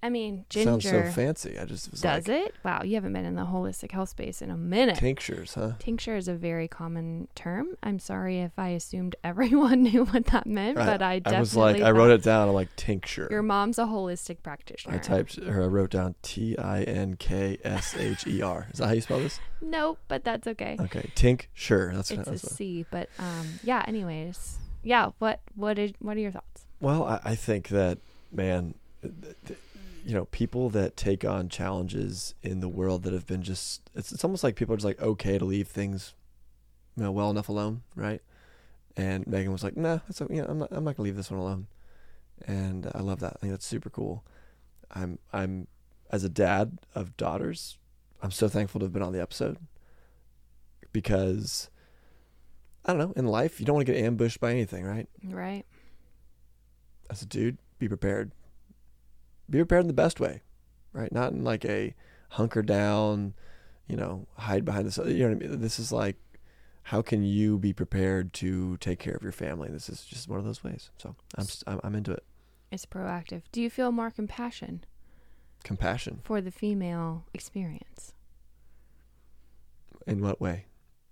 I mean, ginger sounds so fancy. I just does like, it? Wow, you haven't been in the holistic health space in a minute. Tinctures, huh? Tincture is a very common term. I'm sorry if I assumed <laughs> everyone knew what that meant, I, but I definitely I was like, I wrote it down. I'm like tincture. Your mom's a holistic practitioner. I typed or I wrote down T I N K S H E R. Is that how you spell this? Nope, but that's okay. Okay, tincture. That's it's that's a C, but um, yeah. Anyways yeah, what what is what are your thoughts? Well, I, I think that man, you know, people that take on challenges in the world that have been just it's it's almost like people are just like okay to leave things, you know, well enough alone, right? And Megan was like, nah, that's you know, I'm not I'm not gonna leave this one alone, and I love that. I think that's super cool. I'm I'm as a dad of daughters, I'm so thankful to have been on the episode because I don't know, in life, you don't want to get ambushed by anything, right? Right. As a dude, be prepared. Be prepared in the best way, right? Not in like a hunker down, you know, hide behind this. You know what I mean? This is like, how can you be prepared to take care of your family? This is just one of those ways. So I'm I'm, I'm into it. It's proactive. Do you feel more compassion? Compassion for the female experience. In what way?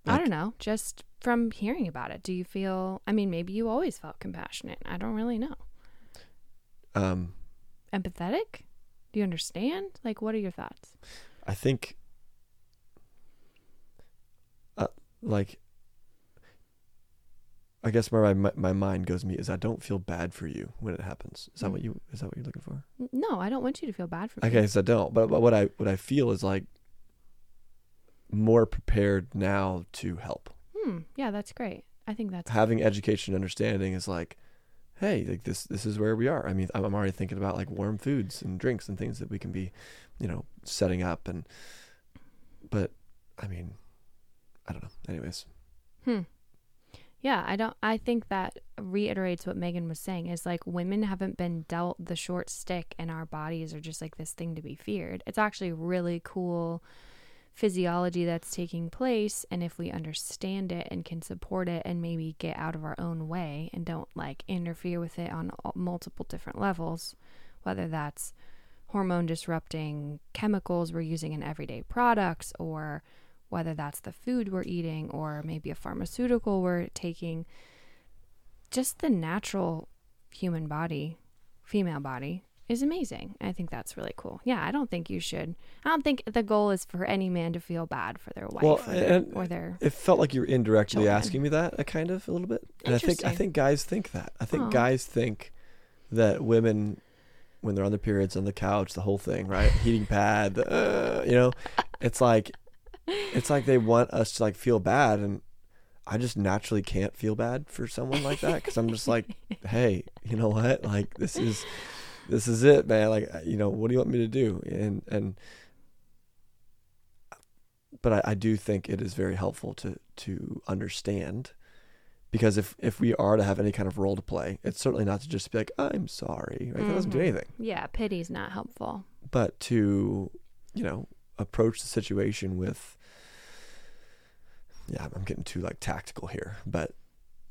Like, I don't know. Just from hearing about it, do you feel? I mean, maybe you always felt compassionate. I don't really know. Um, empathetic. Do you understand? Like, what are your thoughts? I think, uh, like, I guess where my my mind goes me is I don't feel bad for you when it happens. Is that mm. what you is that what you're looking for? No, I don't want you to feel bad for me. Okay, so I don't. But, but what I what I feel is like more prepared now to help. Hmm. Yeah, that's great. I think that's having great. education and understanding is like, hey, like this this is where we are. I mean, I'm already thinking about like warm foods and drinks and things that we can be, you know, setting up and. But, I mean, I don't know. Anyways. Hmm. Yeah, I don't I think that reiterates what Megan was saying is like women haven't been dealt the short stick and our bodies are just like this thing to be feared. It's actually really cool physiology that's taking place and if we understand it and can support it and maybe get out of our own way and don't like interfere with it on multiple different levels whether that's hormone disrupting chemicals we're using in everyday products or whether that's the food we're eating or maybe a pharmaceutical we're taking just the natural human body female body is amazing. I think that's really cool. Yeah, I don't think you should. I don't think the goal is for any man to feel bad for their wife well, or, their, or their. It felt like you were indirectly children. asking me that, a kind of a little bit. And I think I think guys think that. I think guys think that women, when they're on their periods on the couch, the whole thing, right, <laughs> heating pad, uh, you know, it's like, it's like they want us to like feel bad, and I just naturally can't feel bad for someone like that because I'm just like, <laughs> hey, you know what, like this is this is it, man. Like, you know, what do you want me to do? And and but I, I do think it is very helpful to to understand because if if we are to have any kind of role to play, it's certainly not to just be like, I'm sorry. Right? Mm-hmm. That doesn't do mm-hmm. anything. Yeah, pity's not helpful. But to, you know, approach the situation with yeah, I'm getting too like tactical here, but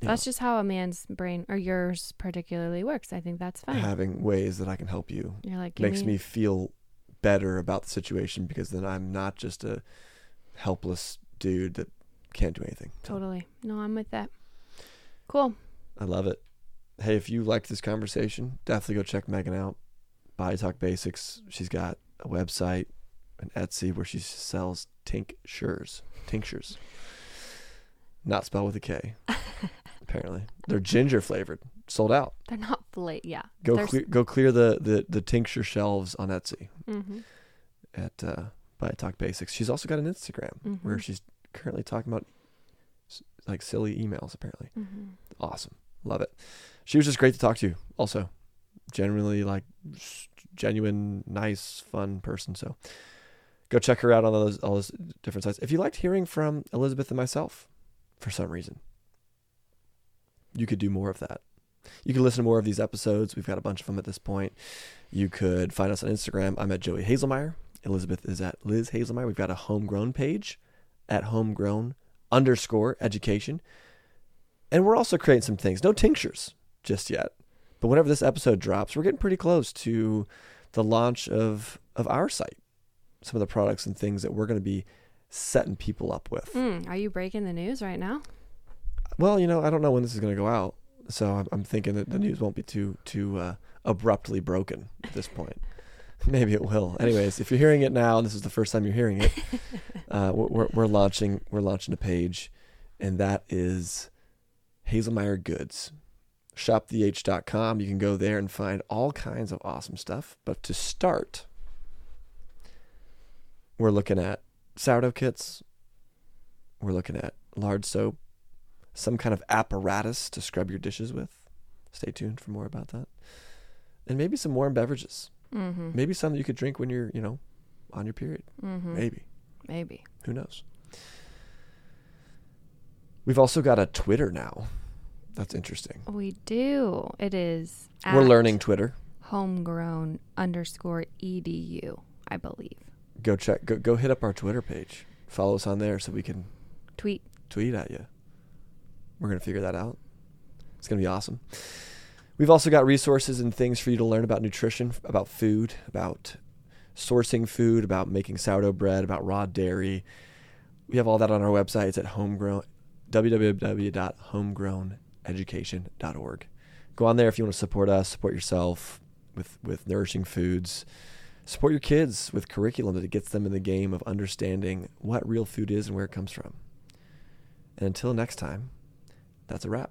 that's just how a man's brain or yours particularly works. I think that's fine. Having ways that I can help you. You're like makes me... me... feel better about the situation because then I'm not just a helpless dude that can't do anything. Totally. No, I'm with that. Cool. I love it. Hey, if you liked this conversation, definitely go check Megan out. Body Talk Basics. She's got a website, an Etsy where she sells tinctures. Tinctures. Not spelled with a K. <laughs> apparently, they're ginger flavored. Sold out. They're not fla Yeah. Go They're clear, go clear the, the the tincture shelves on Etsy Mhm. at uh, Body Talk Basics. She's also got an Instagram where Mhm. she's currently talking about s- like silly emails. Apparently, Mhm. awesome. Love it. She was just great to talk to. Also, genuinely like s- genuine, nice, fun person. So go check her out on all those all those different sites. If you liked hearing from Elizabeth and myself, for some reason, you could do more of that. You could listen to more of these episodes. We've got a bunch of them at this point. You could find us on Instagram. I'm at Joey Haselmayer. Elizabeth is at Liz Haselmayer. We've got a homegrown page at homegrown underscore education. And we're also creating some things. No tinctures just yet. But whenever this episode drops, we're getting pretty close to the launch of, of our site. Some of the products and things that we're going to be setting people up with. Mm, are you breaking the news right now? Well, you know, I don't know when this is going to go out, so I'm, I'm thinking that the news won't be too too uh, abruptly broken at this point. <laughs> Maybe it will. Anyways, if you're hearing it now, and this is the first time you're hearing it, <laughs> uh, we're, we're we're launching we're launching a page, and that is Haselmayer Goods. ShopTheH.com. You can go there and find all kinds of awesome stuff. But to start, we're looking at sourdough kits. We're looking at lard soap, some kind of apparatus to scrub your dishes with. Stay tuned for more about that. And maybe some warm beverages. Mm-hmm. Maybe something you could drink when you're, you know, on your period. Mm-hmm. Maybe. Maybe. Who knows? We've also got a Twitter now. That's interesting. We do. It is. We're learning Twitter. Homegrown underscore edu. I believe. Go check. Go go hit up our Twitter page. Follow us on there so we can Tweet. tweet at you. We're gonna figure that out. It's gonna be awesome. We've also got resources and things for you to learn about nutrition, about food, about sourcing food, about making sourdough bread, about raw dairy. We have all that on our website. It's at homegrown www.homegrowneducation.org. Go on there if you want to support us, support yourself with with nourishing foods. Support your kids with curriculum that gets them in the game of understanding what real food is and where it comes from. And until next time, that's a wrap.